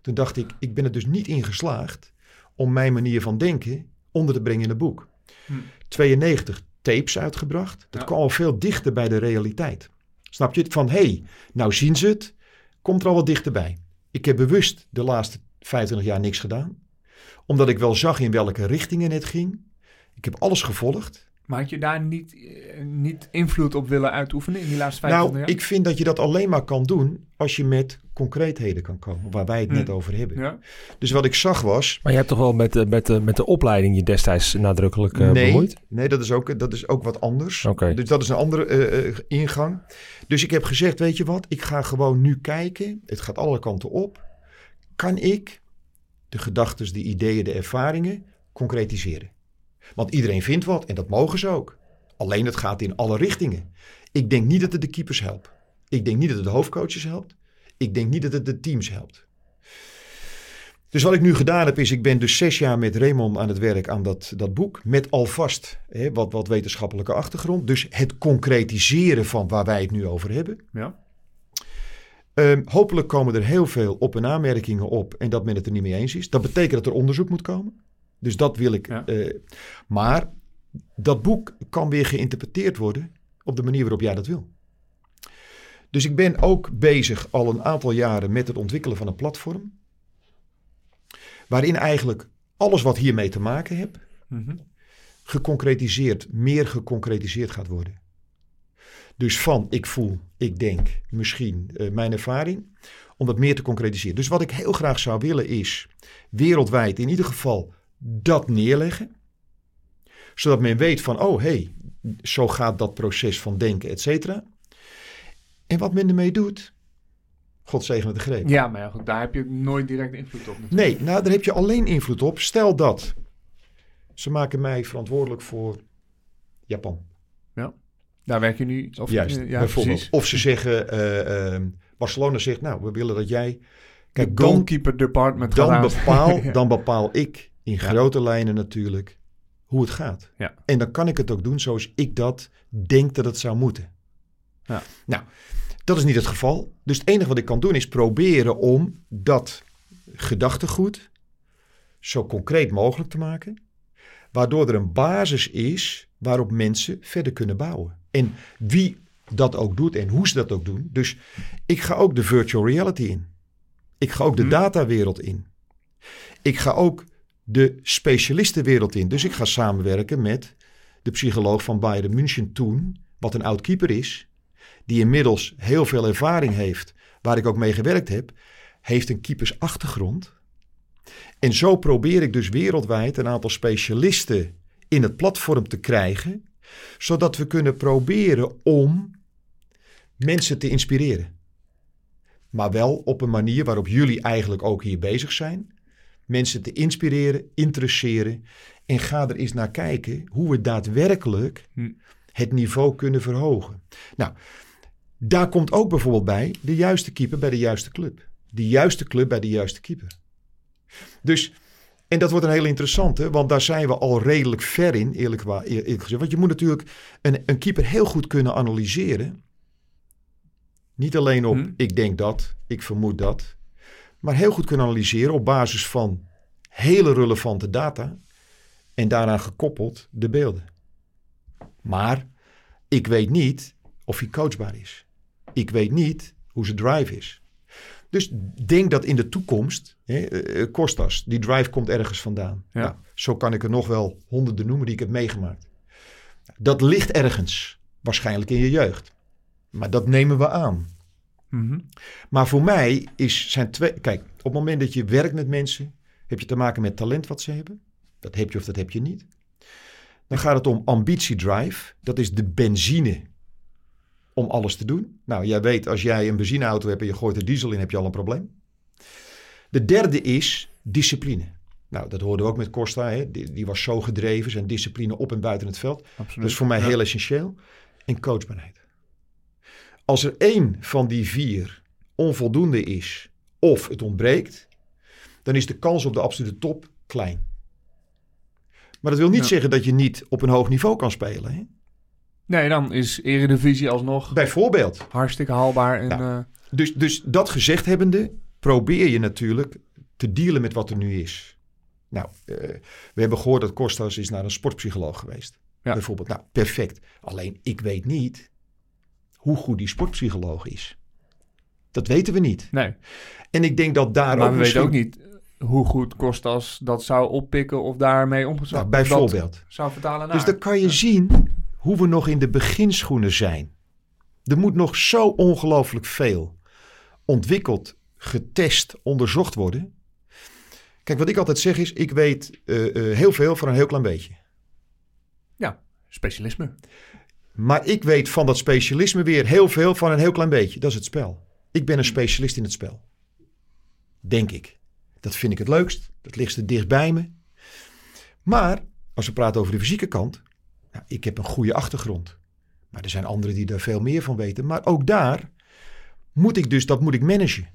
Toen dacht ik, ik ben er dus niet in geslaagd om mijn manier van denken onder te brengen in het boek. Hm. 92 tapes uitgebracht. Dat Ja. kwam al veel dichter bij de realiteit. Snap je? Van, hé, hey, nou zien ze het. Komt er al wat dichterbij. Ik heb bewust de laatste 25 jaar niks gedaan. Omdat ik wel zag in welke richtingen het ging. Ik heb alles gevolgd. Maar had je daar niet, eh, niet invloed op willen uitoefenen in die laatste 25 Nou, jaar? ik vind dat je dat alleen maar kan doen als je met concreetheden kan komen. Waar wij het Hm. net over hebben. Ja. Dus wat ik zag was... Maar je hebt toch wel met, de- met, de- met de opleiding je destijds nadrukkelijk eh, nee, bemoeid? nee dat, is ook, dat is ook wat anders. Oké. Dus dat is een andere eh, eh, ingang. Dus ik heb gezegd, weet je wat? Ik ga gewoon nu kijken. Het gaat alle kanten op. Kan ik de gedachten, de ideeën, de ervaringen concretiseren? Want iedereen vindt wat en dat mogen ze ook. Alleen het gaat in alle richtingen. Ik denk niet dat het de keepers helpt. Ik denk niet dat het de hoofdcoaches helpt. Ik denk niet dat het de teams helpt. Dus wat ik nu gedaan heb is, ik ben dus zes jaar met Raymond aan het werk aan dat, dat boek. Met alvast hè, wat, wat wetenschappelijke achtergrond. Dus het concretiseren van waar wij het nu over hebben. Ja. Ehm, hopelijk komen er heel veel op- en aanmerkingen op en dat men het er niet mee eens is. Dat betekent dat er onderzoek moet komen. Dus dat wil ik. Ja. eh, maar dat boek kan weer geïnterpreteerd worden op de manier waarop jij dat wil. Dus ik ben ook bezig al een aantal jaren met het ontwikkelen van een platform. Waarin eigenlijk alles wat hiermee te maken heeft, Mhm. geconcretiseerd, meer geconcretiseerd gaat worden. Dus van ik voel, ik denk, misschien eh, mijn ervaring, om dat meer te concretiseren. Dus wat ik heel graag zou willen is wereldwijd in ieder geval dat neerleggen. Zodat men weet van, oh hé, hey, zo gaat dat proces van denken, et cetera. En wat men ermee doet, God zegen het de greep. Ja, maar ja, goed, daar heb je nooit direct invloed op. natuurlijk. Nee, nou daar heb je alleen invloed op. Stel dat ze maken mij verantwoordelijk voor Japan. Daar werk je nu. Of, Juist, ja, bijvoorbeeld. precies. Of ze zeggen, eh, eh, Barcelona zegt, nou, we willen dat jij... De Kijk, dan, goalkeeper department dan, bepaal, *laughs* Ja. dan bepaal ik in grote lijnen natuurlijk hoe het gaat. Ja. En dan kan ik het ook doen zoals ik dat denk dat het zou moeten. Ja. Nou, dat is niet het geval. Dus het enige wat ik kan doen is proberen om dat gedachtegoed zo concreet mogelijk te maken. Waardoor er een basis is waarop mensen verder kunnen bouwen. En wie dat ook doet en hoe ze dat ook doen. Dus ik ga ook de virtual reality in. Ik ga ook de Mhm. datawereld in. Ik ga ook de specialistenwereld in. Dus ik ga samenwerken met de psycholoog van Bayern München toen, wat een oud keeper is, die inmiddels heel veel ervaring heeft, waar ik ook mee gewerkt heb, heeft een keepersachtergrond. En zo probeer ik dus wereldwijd een aantal specialisten in het platform te krijgen, zodat we kunnen proberen om mensen te inspireren. Maar wel op een manier waarop jullie eigenlijk ook hier bezig zijn. Mensen te inspireren, interesseren. En ga er eens naar kijken hoe we daadwerkelijk Hm. het niveau kunnen verhogen. Nou, daar komt ook bijvoorbeeld bij de juiste keeper bij de juiste club. De juiste club bij de juiste keeper. Dus, en dat wordt een heel interessante, want daar zijn we al redelijk ver in, eerlijk, eerlijk gezegd. Want je moet natuurlijk een, een keeper heel goed kunnen analyseren. Niet alleen op Hm. ik denk dat, ik vermoed dat. Maar heel goed kunnen analyseren op basis van hele relevante data. En daaraan gekoppeld de beelden. Maar ik weet niet of hij coachbaar is. Ik weet niet hoe zijn drive is. Dus denk dat in de toekomst, hè, eh, eh, Kostas, die drive komt ergens vandaan. Ja. Nou, zo kan ik er nog wel honderden noemen die ik heb meegemaakt. Dat ligt ergens, waarschijnlijk in je jeugd. Maar dat nemen we aan. Mhm. Maar voor mij is, zijn twee. Kijk, op het moment dat je werkt met mensen, heb je te maken met talent wat ze hebben. Dat heb je of dat heb je niet. Dan gaat het om ambitie drive. Dat is de benzine om alles te doen. Nou, jij weet, als jij een benzineauto hebt en je gooit er diesel in, heb je al een probleem. De derde is discipline. Nou, dat hoorden we ook met Costa. Hè? Die, die was zo gedreven, zijn discipline op en buiten het veld. Absoluut. Dat is voor mij Ja. heel essentieel. En coachbaarheid. Als er één van die vier onvoldoende is of het ontbreekt, dan is de kans op de absolute top klein. Maar dat wil niet Ja. zeggen dat je niet op een hoog niveau kan spelen. Hè? Nee, dan is Eredivisie alsnog Bijvoorbeeld. hartstikke haalbaar. En, Nou, eh, Dus, dus dat gezegd hebbende, probeer je natuurlijk te dealen met wat er nu is. Nou, eh, we hebben gehoord dat Kostas is naar een sportpsycholoog geweest. Ja. Bijvoorbeeld. Nou, perfect. Alleen ik weet niet hoe goed die sportpsycholoog is. Dat weten we niet. nee, En ik denk dat daar maar ook we misschien... weten ook niet hoe goed Kostas dat zou oppikken of daarmee om Nou, bijvoorbeeld. zou vertalen naar. Dus dan kan je zien hoe we nog in de beginschoenen zijn. Er moet nog zo ongelooflijk veel ontwikkeld, getest, onderzocht worden. Kijk, wat ik altijd zeg is, ik weet eh, eh, heel veel van een heel klein beetje. Ja, specialisme. Maar ik weet van dat specialisme weer heel veel van een heel klein beetje. Dat is het spel. Ik ben een specialist in het spel. Denk ik. Dat vind ik het leukst. Dat ligt er dicht bij me. Maar als we praten over de fysieke kant. Ik heb een goede achtergrond. Maar er zijn anderen die daar veel meer van weten. Maar ook daar moet ik dus, dat moet ik managen.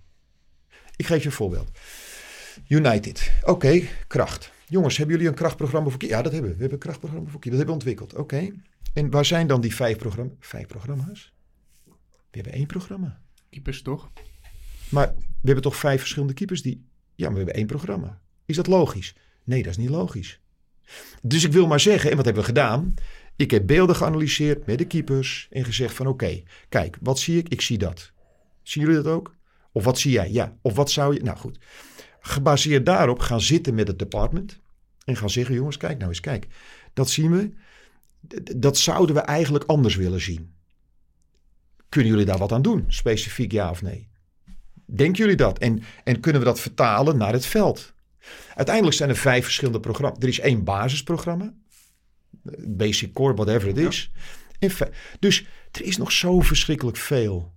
Ik geef je een voorbeeld. United. Oké, kracht. Jongens, hebben jullie een krachtprogramma voor keeper? Ja, dat hebben we. We hebben een krachtprogramma voor keeper. Dat hebben we ontwikkeld. Oké. En waar zijn dan die vijf, programma vijf programma's? We hebben één programma. Keepers toch? Maar we hebben toch vijf verschillende keepers die... Ja, maar we hebben één programma. Is dat logisch? Nee, dat is niet logisch. Dus ik wil maar zeggen, en wat hebben we gedaan? Ik heb beelden geanalyseerd met de keepers en gezegd van oké, kijk, wat zie ik? Ik zie dat. Zien jullie dat ook? Of wat zie jij? Ja. Of wat zou je... Nou goed. Gebaseerd daarop gaan zitten met het department en gaan zeggen, jongens, kijk nou eens, kijk. Dat zien we. Dat zouden we eigenlijk anders willen zien. Kunnen jullie daar wat aan doen? Specifiek ja of nee? Denken jullie dat? En, en kunnen we dat vertalen naar het veld? Uiteindelijk zijn er vijf verschillende programma's. Er is één basisprogramma. Basic core, whatever het is. En dus er is nog zo verschrikkelijk veel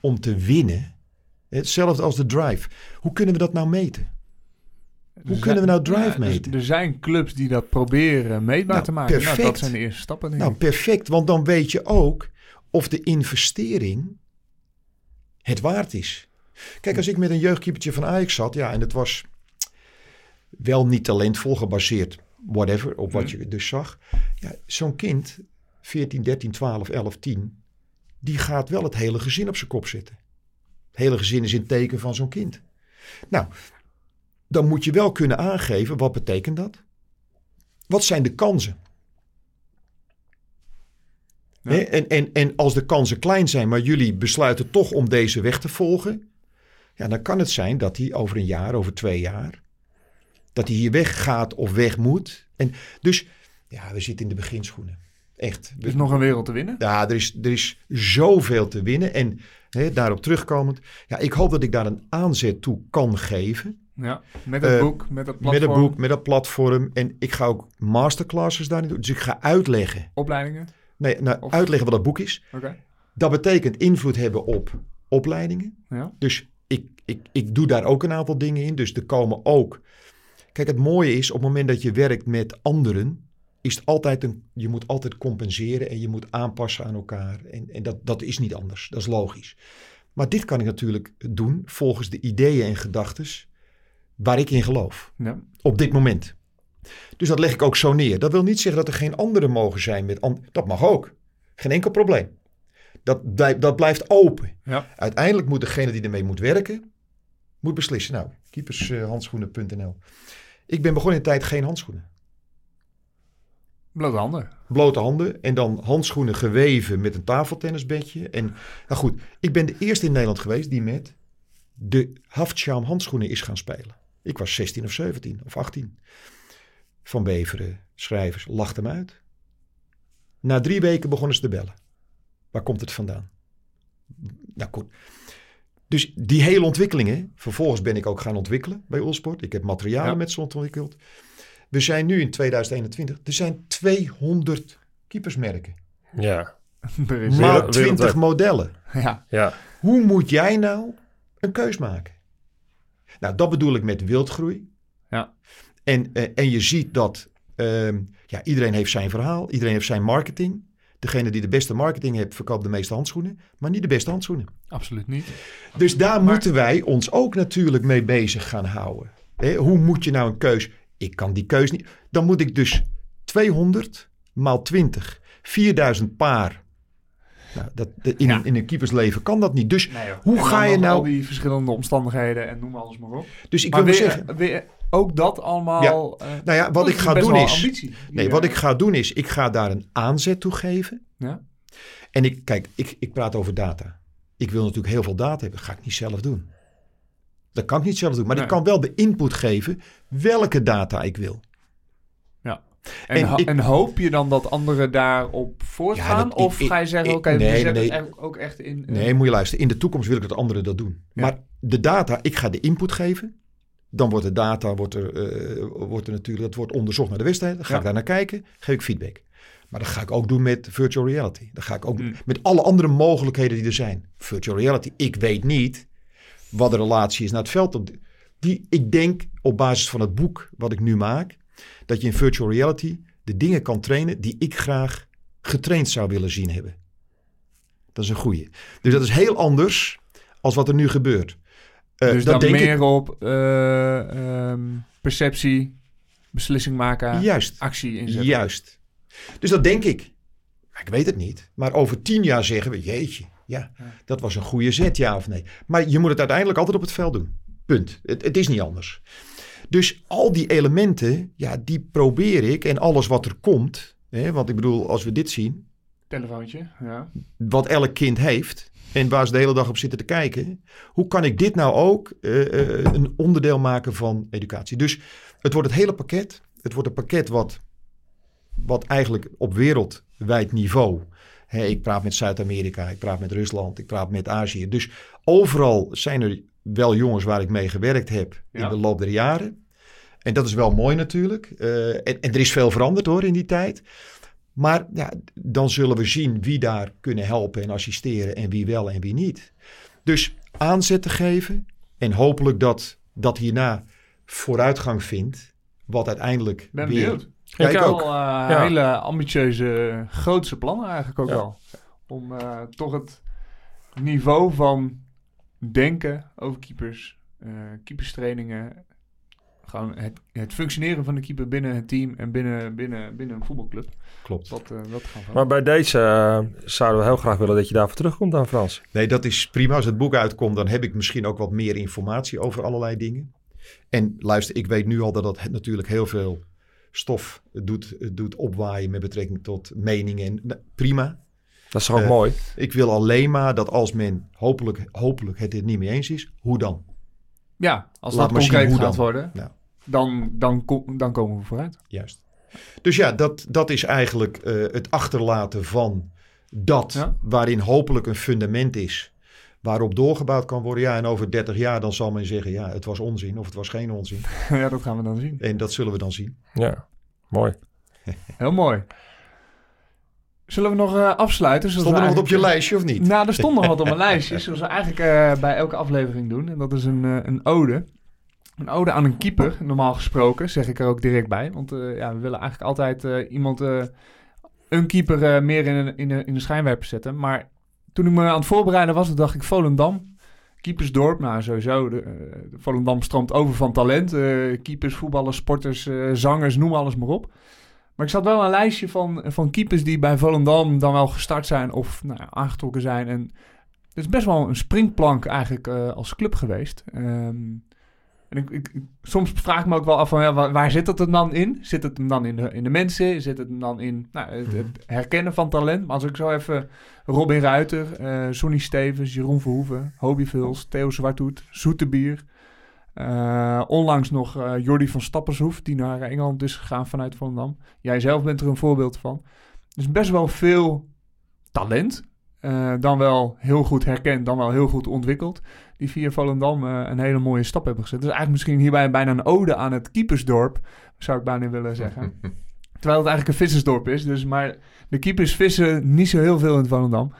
om te winnen. Hetzelfde als de drive. Hoe kunnen we dat nou meten? Hoe kunnen we nou drive Ja, dus meten? er zijn clubs die dat proberen meetbaar Nou, te maken. Nou, dat perfect. zijn de eerste stappen. Denk Nou, perfect. Want dan weet je ook of de investering het waard is. Kijk, als ik met een jeugdkeepertje van Ajax zat, ja, en het was wel niet talentvol gebaseerd, whatever, op wat je dus zag. Ja, zo'n kind, 14, 13, 12, 11, 10, die gaat wel het hele gezin op zijn kop zetten. Het hele gezin is in teken van zo'n kind. Nou, dan moet je wel kunnen aangeven, wat betekent dat? Wat zijn de kansen? Ja. En, en, en als de kansen klein zijn, maar jullie besluiten toch om deze weg te volgen, ja, dan kan het zijn dat hij over een jaar, over twee jaar, dat hij hier weggaat of weg moet. En dus, ja, we zitten in de beginschoenen. Echt. Er is nog een wereld te winnen. Ja, er is, er is zoveel te winnen. En hè, daarop terugkomend, ja, ik hoop dat ik daar een aanzet toe kan geven. Ja, met het Eh, boek, met het Met platform, een boek, met dat platform. En ik ga ook masterclasses daarin doen. Dus ik ga uitleggen. opleidingen. Nee, nou, Of- uitleggen wat dat boek is. Oké. Dat betekent invloed hebben op opleidingen. Ja. Dus ik, ik, ik doe daar ook een aantal dingen in. Dus er komen ook. Kijk, het mooie is op het moment dat je werkt met anderen, is het altijd een. Je moet altijd compenseren en je moet aanpassen aan elkaar. En, en dat, dat is niet anders. Dat is logisch. Maar dit kan ik natuurlijk doen volgens de ideeën en gedachten waar ik in geloof. ja. Op dit moment. Dus dat leg ik ook zo neer. Dat wil niet zeggen dat er geen anderen mogen zijn met. Dat mag ook. Geen enkel probleem. Dat, blijft- dat blijft open. Ja. Uiteindelijk moet degene die ermee moet werken, moet beslissen. Nou, keepershandschoenen.nl. Ik ben begonnen in de tijd geen handschoenen. Blote handen. Blote handen en dan handschoenen geweven met een tafeltennisbedje. En nou goed, ik ben de eerste in Nederland geweest die met de Haftschaam handschoenen is gaan spelen. Ik was 16 of 17 of 18. Van Beveren, schrijvers, lachten me uit. Na drie weken begonnen ze te bellen. Waar komt het vandaan? Nou goed. Dus die hele ontwikkelingen. Vervolgens ben ik ook gaan ontwikkelen bij Ulsport. Ik heb materialen Ja. met ze ontwikkeld. We zijn nu in 2021. Er zijn 200 keepersmerken. Ja, *laughs* Er is Maar Wereld- 20 wereldwijd. modellen. ja. ja. Hoe moet jij nou een keus maken? Nou, dat bedoel ik met wildgroei. Ja. En, eh, en je ziet dat ehm, ja, iedereen heeft zijn verhaal. Iedereen heeft zijn marketing. Degene die de beste marketing heeft, verkoopt de meeste handschoenen. Maar niet de beste handschoenen. absoluut niet. Dus daar Maar- moeten wij ons ook natuurlijk mee bezig gaan houden. Hè, hoe moet je nou een keus? Ik kan die keus niet. Dan moet ik dus 200 maal 20, 4000 paar. Nou, dat, de- in, Ja. in een keepersleven kan dat niet. Dus Nee, hoe ga je nou... Al die verschillende omstandigheden en noem alles maar op. Dus ik maar wil weer, zeggen... weer ook dat allemaal... eh, Nou ja, wat ik ga doen is... ambitie. Nee, wat ik ga doen is, ik ga daar een aanzet toe geven. Ja? En ik, kijk, ik, ik praat over data. Ik wil natuurlijk heel veel data hebben. Dat ga ik niet zelf doen. Dat kan ik niet zelf doen. Maar Nee. ik kan wel de input geven welke data ik wil. Ja. En, En ho- ik- en hoop je dan dat anderen daarop voortgaan? dat- of ik- ga je zeggen, oké, nee, we zetten nee. het ook echt in... eh, Nee, moet je luisteren. In de toekomst wil ik dat anderen dat doen. Ja. Maar de data, ik ga de input geven. Dan wordt de data, wordt er, eh, wordt er natuurlijk, dat wordt onderzocht naar de wedstrijd. Dan ga Ja. ik daar naar kijken, geef ik feedback. Maar dat ga ik ook doen met virtual reality. Dat ga ik ook Hmm. met alle andere mogelijkheden die er zijn. Virtual reality, ik weet niet wat de relatie is naar het veld. Op- Die, ik denk op basis van het boek wat ik nu maak, dat je in virtual reality de dingen kan trainen die ik graag getraind zou willen zien hebben. Dat is een goeie. Dus dat is heel anders als wat er nu gebeurt. Eh, dus dat dan denk meer ik, op eh, ehm, perceptie, beslissing maken, Juist. actie inzetten. Juist. Dus dat denk ik. Ik weet het niet. Maar over tien jaar zeggen we, jeetje, ja, dat was een goede zet, ja of nee. Maar je moet het uiteindelijk altijd op het veld doen. Punt. Het, het is niet anders. Dus al die elementen, ja, die probeer ik. En alles wat er komt, hè, want ik bedoel, als we dit zien, Telefoontje, ja. wat elk kind heeft en waar ze de hele dag op zitten te kijken. Hoe kan ik dit nou ook eh, eh, een onderdeel maken van educatie? Dus het wordt het hele pakket. Het wordt een pakket wat, wat eigenlijk op wereldwijd niveau. Hè, ik praat met Zuid-Amerika, ik praat met Rusland, ik praat met Azië. Dus overal zijn er wel jongens waar ik mee gewerkt heb Ja. in de loop der jaren. En dat is wel mooi natuurlijk. Eh, en, en er is veel veranderd hoor in die tijd. Maar ja, dan zullen we zien wie daar kunnen helpen en assisteren en wie wel en wie niet. Dus aanzet te geven en hopelijk dat dat hierna vooruitgang vindt, wat uiteindelijk Ben weer... benieuwd. Ja, ik Ik ook. Wel eh, Ja. hele ambitieuze, grootse plannen eigenlijk ook Ja. wel. Om eh, toch het niveau van denken over keepers, eh keeperstrainingen, gewoon het, het functioneren van de keeper binnen het team en binnen, binnen, binnen een voetbalclub. Klopt. Dat, eh, dat gaan we Maar bij deze zouden we heel graag willen dat je daarvoor terugkomt aan Frans. Nee, dat is prima. Als het boek uitkomt, dan heb ik misschien ook wat meer informatie over allerlei dingen. En luister, ik weet nu al dat dat natuurlijk heel veel stof doet, doet opwaaien met betrekking tot meningen. En, nou, prima. Dat is ook Eh, mooi? Ik wil alleen maar dat als men hopelijk, hopelijk het er niet mee eens is, hoe dan? Ja, als Laat dat concreet hoe gaat dan. worden, Ja. dan, dan, dan komen we vooruit. Juist. Dus ja, dat, dat is eigenlijk eh, het achterlaten van dat Ja. waarin hopelijk een fundament is. Waarop doorgebouwd kan worden. Ja, en over 30 jaar dan zal men zeggen, ja, het was onzin of het was geen onzin. *laughs* ja, dat gaan we dan zien. En dat zullen we dan zien. Ja, mooi. *laughs* Heel mooi. Zullen we nog eh, afsluiten? Stond er nog wat op je lijstje of niet? Nou, er stond nog wat op mijn *laughs* lijstje, zoals we eigenlijk eh, bij elke aflevering doen. En dat is een, eh, een ode. Een ode aan een keeper, normaal gesproken, zeg ik er ook direct bij. Want eh, ja, we willen eigenlijk altijd eh, iemand, eh, een keeper, eh, meer in, een- in, de, in de schijnwerper zetten. Maar toen ik me aan het voorbereiden was, dacht ik Volendam. Keepersdorp, nou sowieso. De, eh, Volendam stroomt over van talent. eh, keepers, voetballers, sporters, eh, zangers, noem alles maar op. Maar ik zat wel een lijstje van, van keepers die bij Volendam dan wel gestart zijn of nou, aangetrokken zijn. En het is best wel een springplank eigenlijk als club geweest. Ehm, en ik, ik, soms vraag ik me ook wel af van ja, waar, zit het dan in? Zit het hem dan in de, in de mensen? Zit het hem dan in nou, het, herkennen van talent? Maar als ik zo even Robin Ruiter, eh Sonny Stevens, Jeroen Verhoeven, Hobie Vuls, Theo Zwarthoed, Zoetebier. eh, onlangs nog eh Jordi van Stappershoef, die naar Engeland is gegaan vanuit Volendam. Jij zelf bent er een voorbeeld van. Dus best wel veel talent. Eh, dan wel heel goed herkend, dan wel heel goed ontwikkeld. Die via Volendam eh, een hele mooie stap hebben gezet. Dus eigenlijk misschien hierbij bijna een ode aan het keepersdorp, zou ik bijna willen zeggen. *laughs* Terwijl het eigenlijk een vissersdorp is. Dus, maar de keepers vissen niet zo heel veel in het Volendam.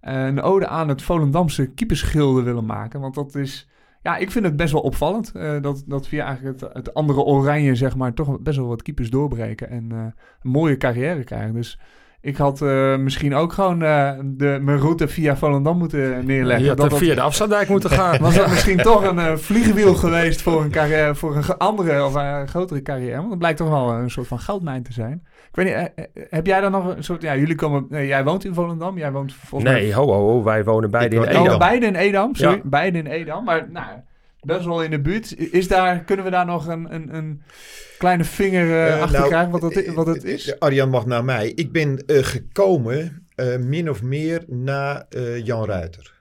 Eh, een ode aan het Volendamse keepersgilde willen maken. Want dat is... Ja, ik vind het best wel opvallend. dat, dat via eigenlijk het, het andere oranje, zeg maar, toch best wel wat keepers doorbreken. En een mooie carrière krijgen. Dus ik had eh, misschien ook gewoon eh, de, mijn route via Volendam moeten neerleggen. Je had dat dat- via de afstandijk moeten gaan. *laughs* was dat misschien toch een eh, vliegwiel geweest voor een, carrière, voor een andere of eh, grotere carrière? Want het blijkt toch wel een soort van goudmijn te zijn. Ik weet niet, heb jij dan nog een soort... Ja, jullie komen... nee, jij woont in Volendam, jij woont volgens mij... Nee, ho, ho, ho, wij wonen beide in woon- Edam. Oh, beide in Edam, sorry. Ja. Beide in Edam, maar nou, best wel in de buurt. Is daar, kunnen we daar nog een, een, een kleine vinger eh, Eh, achter nou, krijgen wat, wat het eh, is? eh, Arjan mag naar mij. Ik ben eh, gekomen eh, min of meer na eh, Jan Ruiter.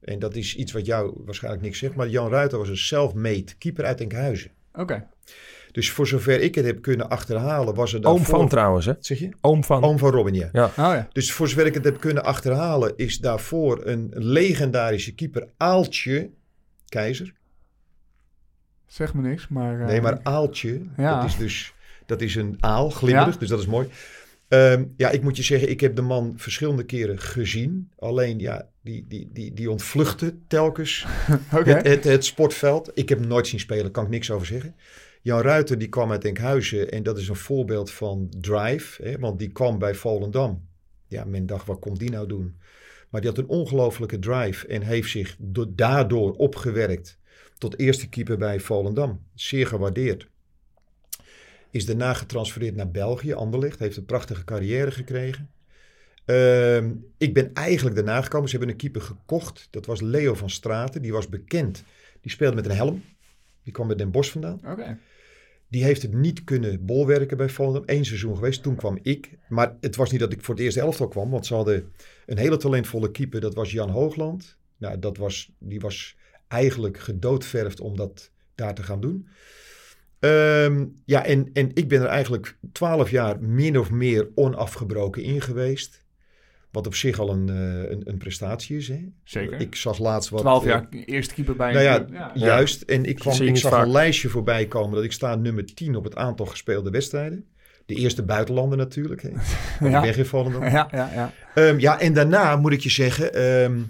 En dat is iets wat jou waarschijnlijk niks zegt. Maar Jan Ruiter was een self-made keeper uit Enkhuizen. Oké. Dus voor zover ik het heb kunnen achterhalen, was er Oom daarvoor... van trouwens, hè? Zeg je? Oom van. Oom van Robin, ja. Oh ja. Dus voor zover ik het heb kunnen achterhalen, is daarvoor een legendarische keeper Aaltje Keizer. Zeg me niks, maar... eh, Nee, maar Aaltje, Ja. dat is dus dat is een aal, glimmerig, Ja. dus dat is mooi. Ehm, ja, ik moet je zeggen, ik heb de man verschillende keren gezien. Alleen, ja, die, die, die, die ontvluchtte telkens *laughs* het, het, het sportveld. Ik heb hem nooit zien spelen, kan ik niks over zeggen. Jan Ruiter, die kwam uit Enkhuizen en dat is een voorbeeld van drive. Hè, want die kwam bij Volendam. Ja, men dacht, wat komt die nou doen? Maar die had een ongelofelijke drive en heeft zich do- daardoor opgewerkt tot eerste keeper bij Volendam. Zeer gewaardeerd. Is daarna getransfereerd naar België, Anderlecht. Heeft een prachtige carrière gekregen. Ehm, ik ben eigenlijk daarna gekomen. Ze hebben een keeper gekocht. Dat was Leo van Straten. Die was bekend. Die speelde met een helm. Die kwam bij Den Bosch vandaan. Oké. Die heeft het niet kunnen bolwerken bij Volendam. Eén seizoen geweest, toen kwam ik. Maar het was niet dat ik voor het eerste elftal kwam. Want ze hadden een hele talentvolle keeper. Dat was Jan Hoogland. Nou, dat was, die was eigenlijk gedoodverfd om dat daar te gaan doen. Ehm, ja, en, en ik ben er eigenlijk twaalf jaar min of meer onafgebroken in geweest. Wat op zich al een, eh, een, een prestatie is. Hè? Zeker. Ik zag laatst wat... 12 eh, jaar eerste keeper bij nou ja, juist. En ik, kwam, ik zag vaak. een lijstje voorbij komen dat ik sta nummer 10 op het aantal gespeelde wedstrijden. De eerste buitenlander natuurlijk. Hè. *laughs* Ja. weg in Volendam. Ja, ja, ja. Ehm, ja, en daarna moet ik je zeggen, ehm,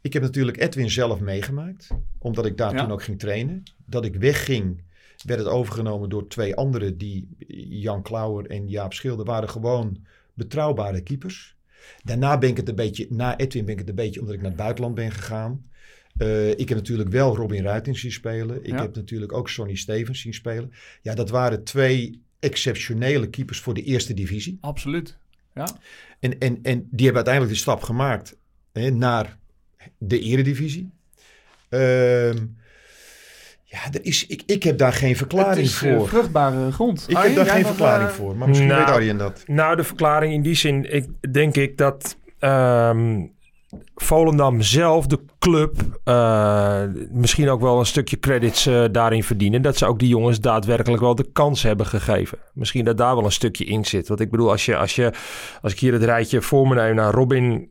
ik heb natuurlijk Edwin zelf meegemaakt, omdat ik daar Ja. toen ook ging trainen. Dat ik wegging, werd het overgenomen door twee anderen, die Jan Klauwer en Jaap Schilder waren gewoon betrouwbare keepers. Daarna ben ik het een beetje, na Edwin ben ik het een beetje omdat ik naar het buitenland ben gegaan. Eh, ik heb natuurlijk wel Robin Ruiting zien spelen. Ik Ja. heb natuurlijk ook Sonny Stevens zien spelen. Ja, dat waren twee exceptionele keepers voor de eerste divisie. Absoluut. Ja. En, en, en die hebben uiteindelijk de stap gemaakt hè, naar de eredivisie. Ehm, ja, er is, ik, ik heb daar geen Het verklaring is eh, voor. vruchtbare grond. ik Arjen, heb daar geen verklaring eh, voor. Maar misschien Nou, weet Arjen dat. Nou, de verklaring in die zin, ik, denk ik dat ehm, Volendam zelf, de club, eh, misschien ook wel een stukje credits eh, daarin verdienen. Dat ze ook die jongens daadwerkelijk wel de kans hebben gegeven. Misschien dat daar wel een stukje in zit. Want ik bedoel, als, je, als, je, als ik hier het rijtje voor me neem naar Robin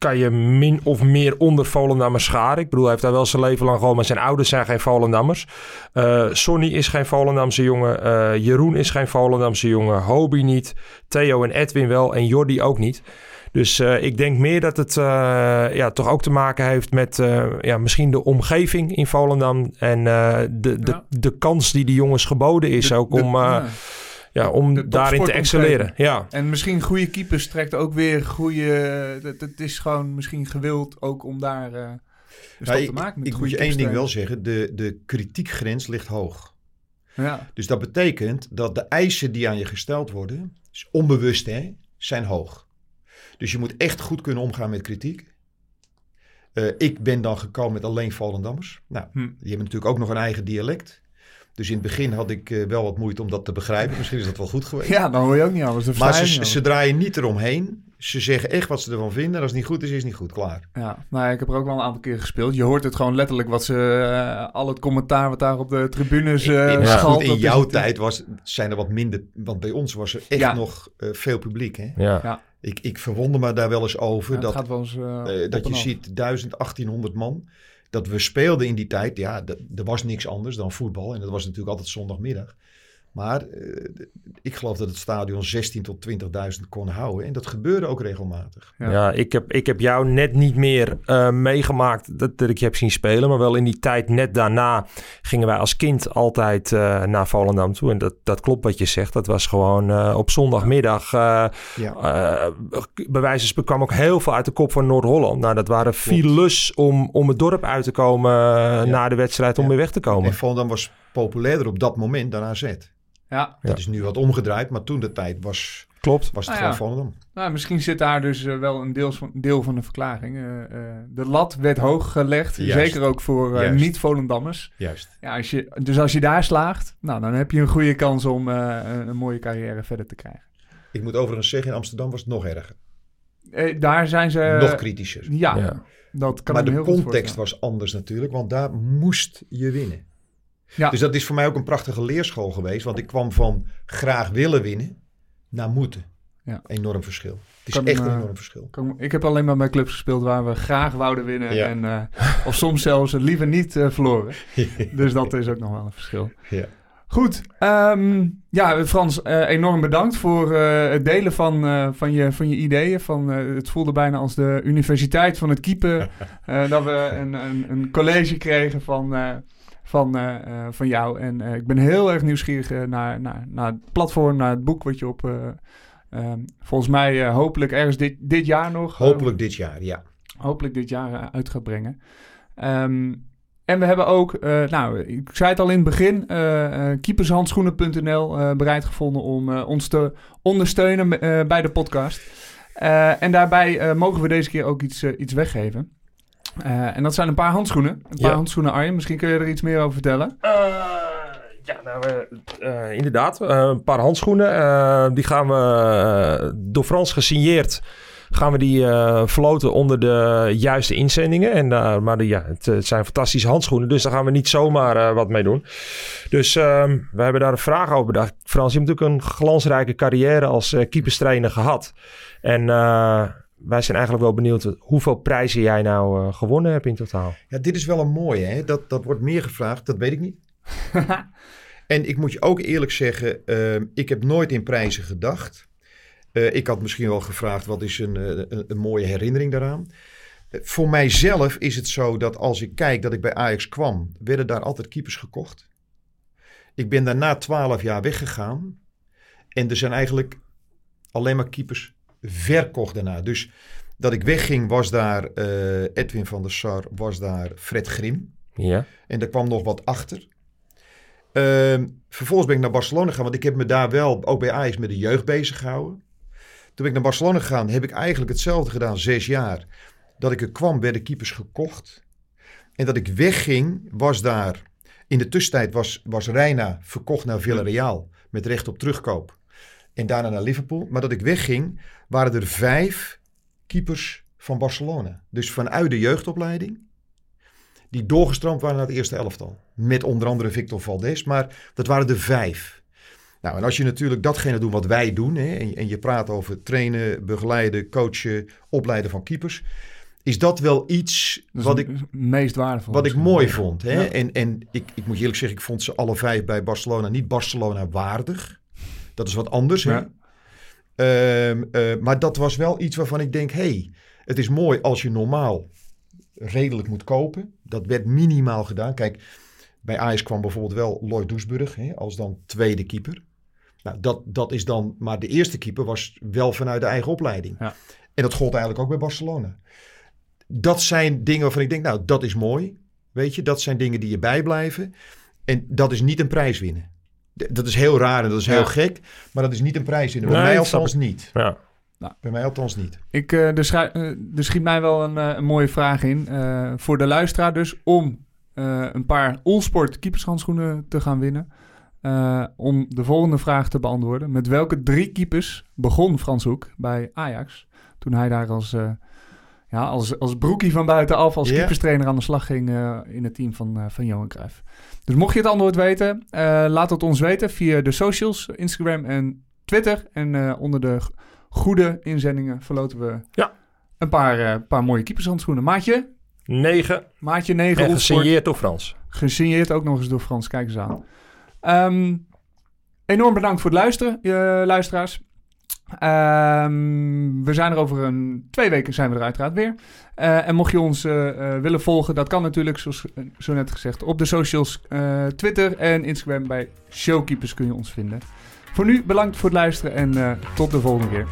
kan je min of meer onder Volendammers scharen. Ik bedoel, hij heeft daar wel zijn leven lang gewoon, maar zijn ouders zijn geen Volendammers. Eh Sonny is geen Volendamse jongen. Eh, Jeroen is geen Volendamse jongen. Hobie niet. Theo en Edwin wel. En Jordi ook niet. Dus eh, ik denk meer dat het ja, toch ook te maken heeft met ja, misschien de omgeving in Volendam. En de, de, Ja. de kans die die jongens geboden is de- ook om, ja. Ja, om daarin te excelleren. Ja. En misschien goede keepers trekt ook weer goede... Het, het is gewoon misschien gewild ook om daar eh Nou, te ik maken. Met ik moet goede je één ding wel zeggen. De, de kritiekgrens ligt hoog. Ja, Dus dat betekent dat de eisen die aan je gesteld worden, is onbewust hè, zijn hoog. Dus je moet echt goed kunnen omgaan met kritiek. Eh, ik ben dan gekomen met alleen Volendammers. Nou, Hm. die hebben natuurlijk ook nog een eigen dialect. Dus in het begin had ik eh, wel wat moeite om dat te begrijpen. Misschien is dat wel goed geweest. *laughs* ja dan hoor je ook niet alles. Dan maar ze, niet ze draaien niet eromheen. Ze zeggen echt wat ze ervan vinden. En als het niet goed is, is het niet goed. Klaar. Ja, nou, ja, ik heb er ook wel een aantal keer gespeeld. Je hoort het gewoon letterlijk wat ze... eh, al het commentaar wat daar op de tribunes eh in, schalt, goed, in jouw het- tijd was, zijn er wat minder. Want bij ons was er echt Ja. nog eh, veel publiek. Hè? Ja. Ik, ik verwonder me daar wel eens over. Ja, dat gaat wel eens, eh, Eh, dat je af. ziet 1000, 1800 man. Dat we speelden in die tijd. Ja, er was niks anders dan voetbal. En dat was natuurlijk altijd zondagmiddag. Maar eh, ik geloof dat het stadion 16 tot 20.000 kon houden. En dat gebeurde ook regelmatig. Ja. Ja, ik, heb, ik heb jou net niet meer eh, meegemaakt dat, dat ik je heb zien spelen. Maar wel in die tijd net daarna gingen wij als kind altijd eh, naar Volendam toe. En dat, dat klopt wat je zegt. Dat was gewoon eh, op zondagmiddag. eh Ja. eh, bij wijze van spreken kwam ook heel veel uit de kop van Noord-Holland. Nou, dat waren files om, om het dorp uit te komen na de wedstrijd om Ja. weer weg te komen. En Volendam was populairder op dat moment dan AZ. Ja, Dat is nu wat omgedraaid. Maar toen de tijd was, Klopt. was het Nou ja. gewoon Volendam. nou, misschien zit daar dus eh, wel een deel van, deel van de verklaring. Eh, eh, de lat werd hoog gelegd, Juist. zeker ook voor niet-Volendammers. Juist. Ja, als je, dus als je daar slaagt, nou, dan heb je een goede kans om eh, een, een mooie carrière verder te krijgen. Ik moet overigens zeggen, in Amsterdam was het nog erger. Eh, daar zijn ze... nog kritischer. Ja, Ja. dat kan maar de heel context was anders natuurlijk. Want daar moest je winnen. Ja. Dus dat is voor mij ook een prachtige leerschool geweest. Want ik kwam van graag willen winnen naar moeten. Ja. Enorm verschil. Het is Kan, echt een eh, enorm verschil. Kan- Ik heb alleen maar bij clubs gespeeld waar we graag wouden winnen. Ja. En, eh, of soms zelfs liever niet eh, verloren. *laughs* Dus dat is ook nog wel een verschil. Ja. Goed. ehm, ja, Frans, enorm bedankt voor het delen van, van, je, van je ideeën. Van, het voelde bijna als de universiteit van het keeper. *laughs* dat we een, een, een college kregen van, van, eh, eh, van jou. En eh, ik ben heel erg nieuwsgierig naar, naar, naar het platform, naar het boek wat je op, eh, Ehm, volgens mij hopelijk ergens dit, dit jaar nog. eh, Hopelijk dit jaar, ja. hopelijk dit jaar eh, uit gaat brengen. Ehm, en we hebben ook, nou, ik zei het al in het begin, keepershandschoenen.nl bereid gevonden om ons te ondersteunen bij de podcast. En daarbij mogen we deze keer ook iets, iets weggeven. Eh, en dat zijn een paar handschoenen. Een paar Ja. handschoenen, Arjen. Misschien kun je er iets meer over vertellen. Eh, ja, nou, eh, inderdaad. eh, een paar handschoenen. eh, die gaan we door Frans gesigneerd. Gaan we die eh verloten onder de juiste inzendingen. En, maar de, ja, het, het zijn fantastische handschoenen. Dus daar gaan we niet zomaar eh, wat mee doen. Dus ehm, we hebben daar een vraag over bedacht. Frans, je hebt natuurlijk een glansrijke carrière als eh, keeperstrainer gehad. En eh, wij zijn eigenlijk wel benieuwd hoeveel prijzen jij nou eh, gewonnen hebt in totaal. Ja, dit is wel een mooie. Hè? Dat, dat wordt meer gevraagd, dat weet ik niet. *laughs* en ik moet je ook eerlijk zeggen, ehm, ik heb nooit in prijzen gedacht. Eh, ik had misschien wel gevraagd, wat is een, eh, een, een mooie herinnering daaraan? Voor mijzelf is het zo dat als ik kijk dat ik bij Ajax kwam, werden daar altijd keepers gekocht. Ik ben daarna twaalf jaar weggegaan. En er zijn eigenlijk alleen maar keepers verkocht daarna. Dus dat ik wegging was daar eh, Edwin van der Sar, was daar Fred Grim. Ja. En daar kwam nog wat achter. Ehm, vervolgens ben ik naar Barcelona gegaan, want ik heb me daar wel, ook bij Ajax, met de jeugd bezig gehouden. Toen ben ik naar Barcelona gegaan, heb ik eigenlijk hetzelfde gedaan, zes jaar. Dat ik er kwam, werden keepers gekocht. En dat ik wegging, was daar... In de tussentijd was, was Reina verkocht naar Villarreal, met recht op terugkoop. En daarna naar Liverpool. Maar dat ik wegging, waren er vijf keepers van Barcelona. Dus vanuit de jeugdopleiding die doorgestroomd waren naar het eerste elftal. Met onder andere Victor Valdes, maar dat waren er vijf. Nou, en als je natuurlijk datgene doet wat wij doen, hè, en, en je praat over trainen, begeleiden, coachen, opleiden van keepers, is dat wel iets Dat wat ik, meest waardevol. wat ik mooi vond. Hè? Ja. En, en ik, ik moet je eerlijk zeggen, ik vond ze alle vijf bij Barcelona niet Barcelona waardig. Dat is wat anders. Hè? Ehm, eh, maar dat was wel iets waarvan ik denk, hey, het is mooi als je normaal redelijk moet kopen. Dat werd minimaal gedaan. Kijk, bij Ajax kwam bijvoorbeeld wel Lloyd Doesburg hè, als dan tweede keeper. Nou, dat, dat is dan, maar de eerste keeper was wel vanuit de eigen opleiding. Ja. En dat gold eigenlijk ook bij Barcelona. Dat zijn dingen waarvan ik denk, nou, dat is mooi. Weet je, dat zijn dingen die je bijblijven. En dat is niet een prijs winnen. Dat is heel raar en dat is heel Ja. gek. Maar dat is niet een prijs winnen. Bij Nee, mij althans niet. Ja. Bij mij althans niet. Ik, eh, er, eh, er schiet mij wel een, eh, een mooie vraag in. eh, voor de luisteraar dus. Om eh, een paar Allsport keepershandschoenen te gaan winnen. Eh, om de volgende vraag te beantwoorden. Met welke drie keepers begon Frans Hoek bij Ajax? Toen hij daar als, eh, ja, als, als broekie van buitenaf, als keeperstrainer aan de slag ging eh, in het team van, eh, van Johan Cruijff. Dus mocht je het antwoord weten, eh, laat het ons weten via de socials, Instagram en Twitter. En onder de goede inzendingen verloten we Ja. een paar, paar mooie keepershandschoenen. Maatje, 9 maatje 9 en gesigneerd door Frans. Gesigneerd ook nog eens door Frans. Kijk eens aan. Ehm, enorm bedankt voor het luisteren, luisteraars. Ehm, we zijn er over een twee weken zijn we er uiteraard weer. Eh, en mocht je ons eh, eh, willen volgen, dat kan natuurlijk, zoals zo net gezegd, op de socials, Twitter en Instagram. Bij Showkeepers kun je ons vinden. Voor nu bedankt voor het luisteren en tot de volgende keer.